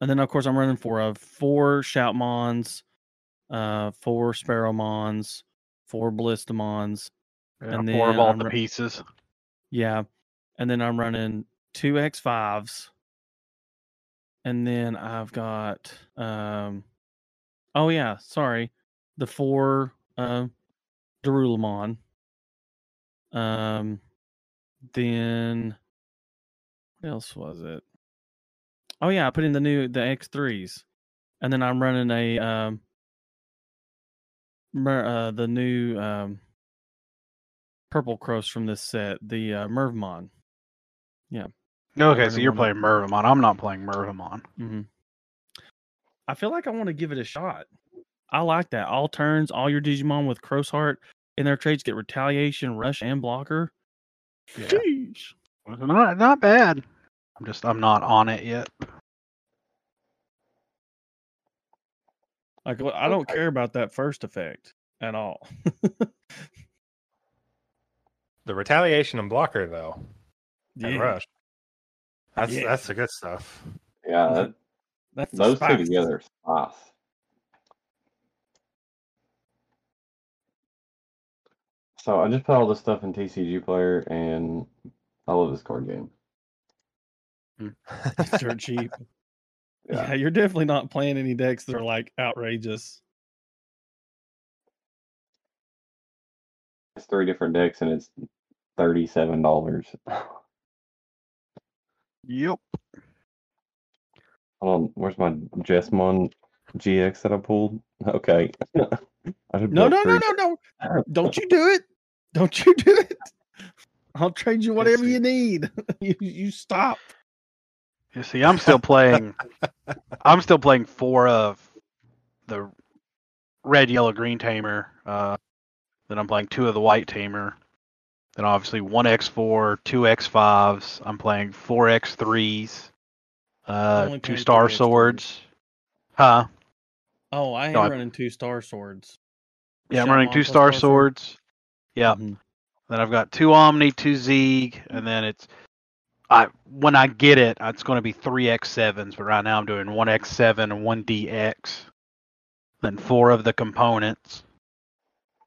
and then of course I'm running four of four Shoutmons, uh, four Sparrowmons, four Ballistamons, Yeah, And four of all I'm the pieces. yeah, and then I'm running two X fives, and then I've got um, oh yeah, sorry, the four um, Dorulumon. Um, then what else was it? Oh yeah, I put in the new the X threes, and then I'm running a um, mer- uh, the new um, purple cross from this set, the uh, Mervmon. Okay, so you're playing Mervamon. I'm not playing Mervamon. hmm I feel like I want to give it a shot. I like that. All turns, all your Digimon with Xros Heart in their traits get retaliation, rush, and blocker. Yeah. It's Not not bad. I'm just I'm not on it yet. Like well, I don't care about that first effect at all. [laughs] The retaliation and blocker though. And Yeah. rush. That's Yeah. that's the good stuff. Yeah, that, That's the those two together are spice. So I just put all this stuff in TCG Player, and I love this card game. Mm. [laughs] It's dirt cheap. Yeah. Yeah, you're definitely not playing any decks that are like outrageous. It's three different decks, and it's thirty-seven dollars. Yep. Hold on, where's my Jesmon GX that I pulled? Okay. [laughs] I should No, no, no, no, no. [laughs] Don't you do it. Don't you do it. I'll trade you whatever you need. you, you stop. You see, I'm still playing. [laughs] I'm still playing four of the red, yellow, green tamer. Uh, then I'm playing two of the white tamer. Then obviously one X4, two X5s. I'm playing four X3s. Uh, two Star Swords. Huh? Oh, I am No, I- running two star swords. Yeah, I'm running two Star Sword. Swords. Yeah. Mhm. Then I've got two Omni, two Zeeg, and then it's I when I get it, it's going to be three X sevens. But right now I'm doing one X seven and one DX. then four of the components.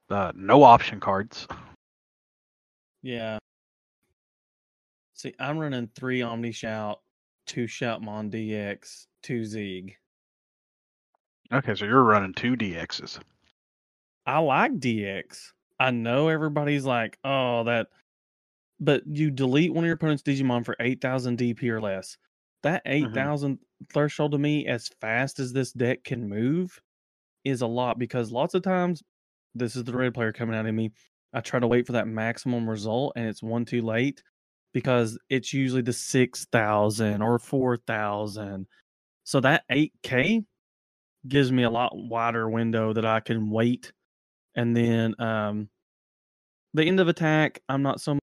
Uh, no option cards. Yeah. See, I'm running three Omni Shout, two Shoutmon DX, two Zeeg. Okay, so you're running two DXs. I like DX. I know everybody's like, oh, that, but you delete one of your opponent's Digimon for 8,000 DP or less. That 8,000 threshold to me, as fast as this deck can move, is a lot because lots of times, this is the red player coming out of me. I try to wait for that maximum result and it's one too late because it's usually the 6,000 or 4,000. So that 8K gives me a lot wider window that I can wait. And then um, the end of attack, I'm not so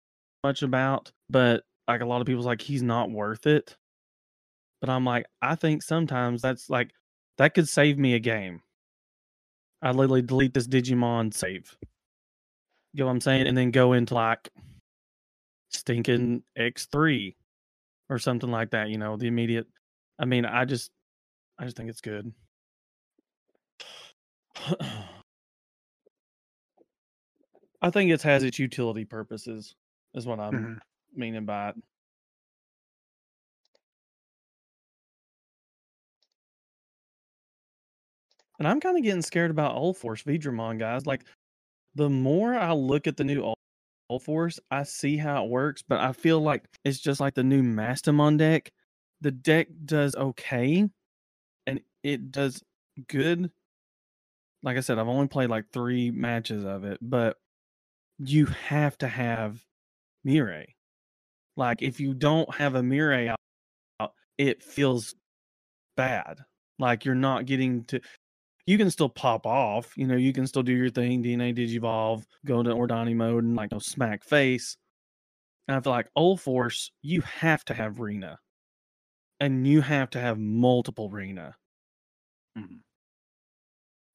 much about, but like a lot of people's like, he's not worth it. But I'm like, I think sometimes that's like, that could save me a game. I literally delete this Digimon save. You know what I'm saying? And then go into like stinking X3 or something like that, you know, the immediate. I mean, I just, I just think it's good. [clears throat] I think it has its utility purposes, is what I'm Mhm. meaning by it. And I'm kind of getting scared about Ulforce Veedramon, guys. Like, the more I look at the new Old Ulforce, I see how it works, but I feel like it's just like the new Mastemon deck. The deck does okay, and it does good. Like I said, I've only played like three matches of it, but you have to have Mirai. Like, if you don't have a Mirai out, it feels bad. Like you're not getting to you can still pop off. You know, you can still do your thing, DNA Digivolve, go into Ordinemon and like go smack face. And I feel like Ulforce, you have to have Rena. And you have to have multiple Rena. Mhm.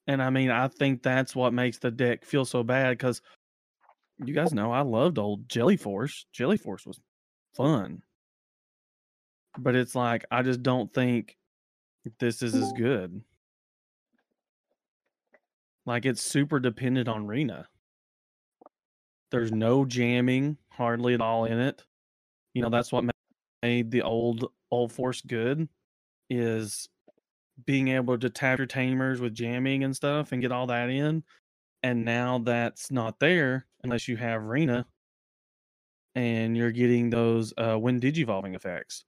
And I mean, I think that's what makes the deck feel so bad because you guys know I loved old Jelly Force. Jelly Force was fun. But it's like I just don't think this is as good. Like it's super dependent on Rena. There's no jamming hardly at all in it. You know, that's what made the old Ulforce good is being able to tap your tamers with jamming and stuff and get all that in. And now that's not there unless you have Rena and you're getting those uh when digivolving effects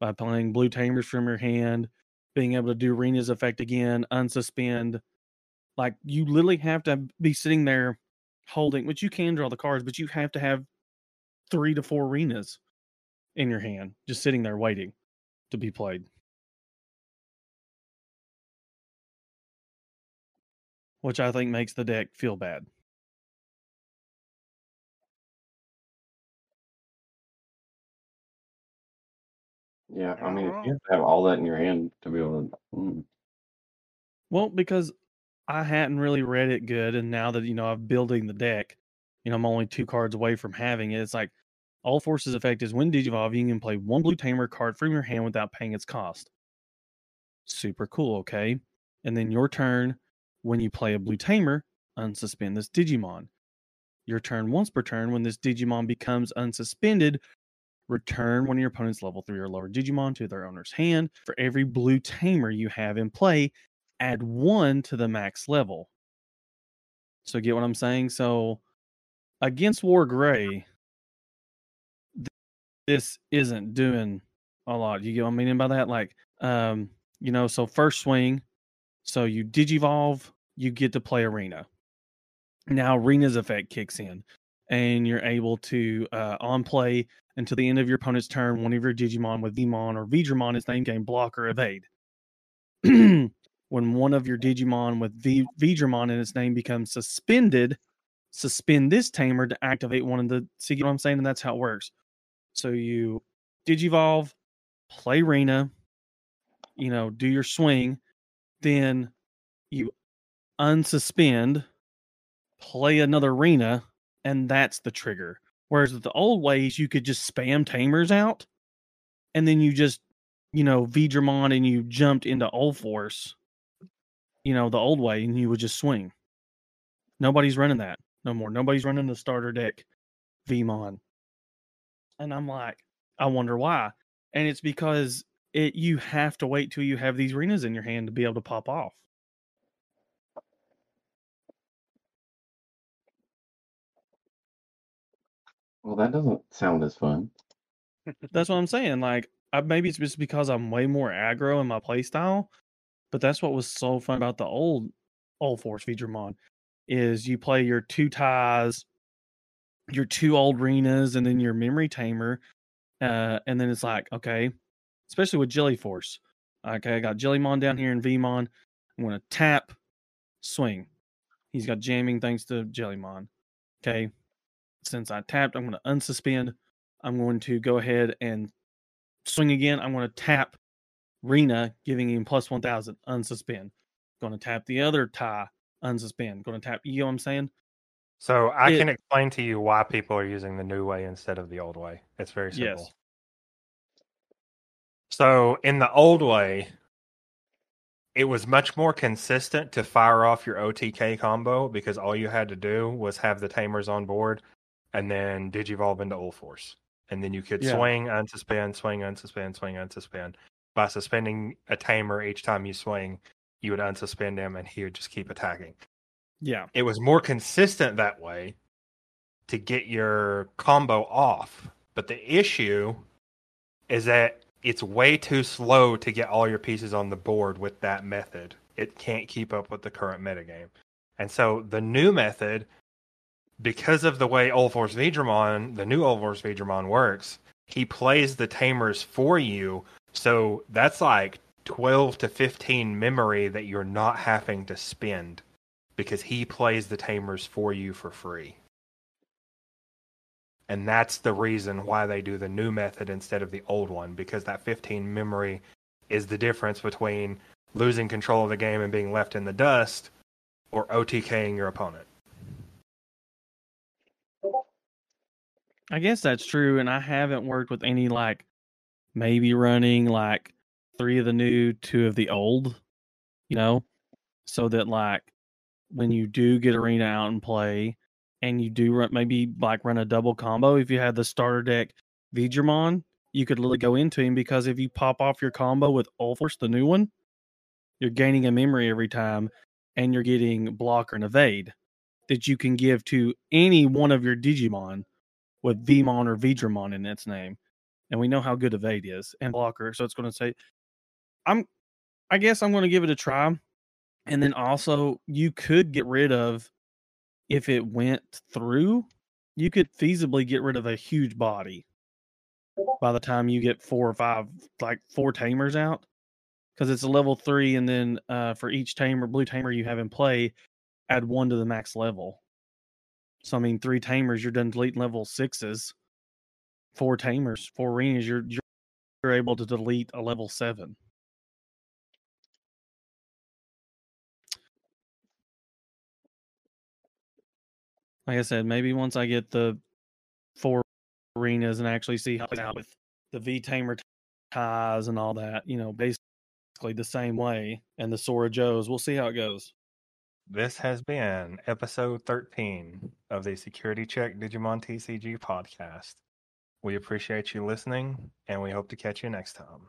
by playing blue tamers from your hand, being able to do Rena's effect again, unsuspend. Like you literally have to be sitting there holding, which you can draw the cards, but you have to have three to four Renas in your hand, just sitting there waiting to be played. Which I think makes the deck feel bad. Yeah, I mean, you have to have all that in your hand to be able to. Mm. Well, because I hadn't really read it good, and now that you know I'm building the deck, you know I'm only two cards away from having it. It's like all forces effect is when Digivolve, you can play one blue tamer card from your hand without paying its cost. Super cool, okay? And then your turn, when you play a blue tamer, unsuspend this Digimon. Your turn once per turn, when this Digimon becomes unsuspended, return one of your opponent's level three or lower Digimon to their owner's hand. For every blue tamer you have in play, add one to the max level. So get what I'm saying? So against War Gray, this isn't doing a lot. You get what I mean by that? Like, um, you know, so first swing, so you digivolve, you get to play Arena. Now Arena's effect kicks in, and you're able to uh, on play until the end of your opponent's turn, one of your Digimon with Veemon or Veedramon is name game block or evade. [clears throat] when one of your Digimon with v- Veedramon in its name becomes suspended, suspend this tamer to activate one of the. See what I'm saying? And that's how it works. So you Digivolve, play Rena, you know, do your swing, then you unsuspend, play another arena, and that's the trigger. Whereas with the old ways, you could just spam tamers out, and then you just, you know, Veedramon and you jumped into Ulforce, you know, the old way, and you would just swing. Nobody's running that no more. Nobody's running the starter deck Veemon. And I'm like, I wonder why. And it's because it you have to wait till you have these arenas in your hand to be able to pop off. Well, that doesn't sound as fun. [laughs] That's what I'm saying. Like, I, maybe it's just because I'm way more aggro in my playstyle, but that's what was so fun about the old Ulforce Veedramon is you play your two ties, your two old arenas, and then your memory tamer, uh, and then it's like okay, especially with Jelly Force. Okay, I got Jellymon down here in Veemon. I'm to tap, swing. He's got jamming thanks to Jellymon. Okay, since I tapped, I'm going to unsuspend. I'm going to go ahead and swing again. I'm going to tap Rena, giving him plus 1000, unsuspend. Going to tap the other tie, unsuspend. Going to tap, you know what I'm saying? So I It- can explain to you why people are using the new way instead of the old way. It's very simple. Yes. So in the old way, it was much more consistent to fire off your OTK combo because all you had to do was have the tamers on board and then digivolve into Ulforce. And then you could Yeah. swing, unsuspend, swing, unsuspend, swing, unsuspend. By suspending a tamer each time you swing, you would unsuspend him and he would just keep attacking Yeah. it was more consistent that way to get your combo off. But the issue is that it's way too slow to get all your pieces on the board with that method. It can't keep up with the current metagame. And so the new method, because of the way Ulforce Veedramon, the new Ulforce Veedramon works, he plays the tamers for you. So that's like 12 to 15 memory that you're not having to spend because he plays the tamers for you for free. And that's the reason why they do the new method instead of the old one because that 15 memory is the difference between losing control of the game and being left in the dust or OTKing your opponent. I guess that's true. And I haven't worked with any like maybe running like three of the new, two of the old, you know, so that like when you do get arena out and play and you do run maybe like run a double combo, if you had the starter deck Veedramon, you could literally go into him because if you pop off your combo with Ulforce, the new one, you're gaining a memory every time and you're getting blocker and evade that you can give to any one of your Digimon with Veemon or Veedramon in its name. And we know how good evade is and blocker. So it's going to say, I'm, I guess I'm going to give it a try. And then also, you could get rid of, if it went through, you could feasibly get rid of a huge body by the time you get four or five, like four tamers out. Because it's a level three. And then uh, for each tamer, blue tamer you have in play, add one to the max level. So I mean, three tamers, you're done deleting level sixes. Four tamers, four arenas, you're you're, able to delete a level seven. Like I said, maybe once I get the four arenas and actually see how it's out with the V tamer ties and all that, you know, basically the same way, and the Sora Joes, we'll see how it goes. This has been episode 13 of the Security Check Digimon TCG podcast. We appreciate you listening and we hope to catch you next time.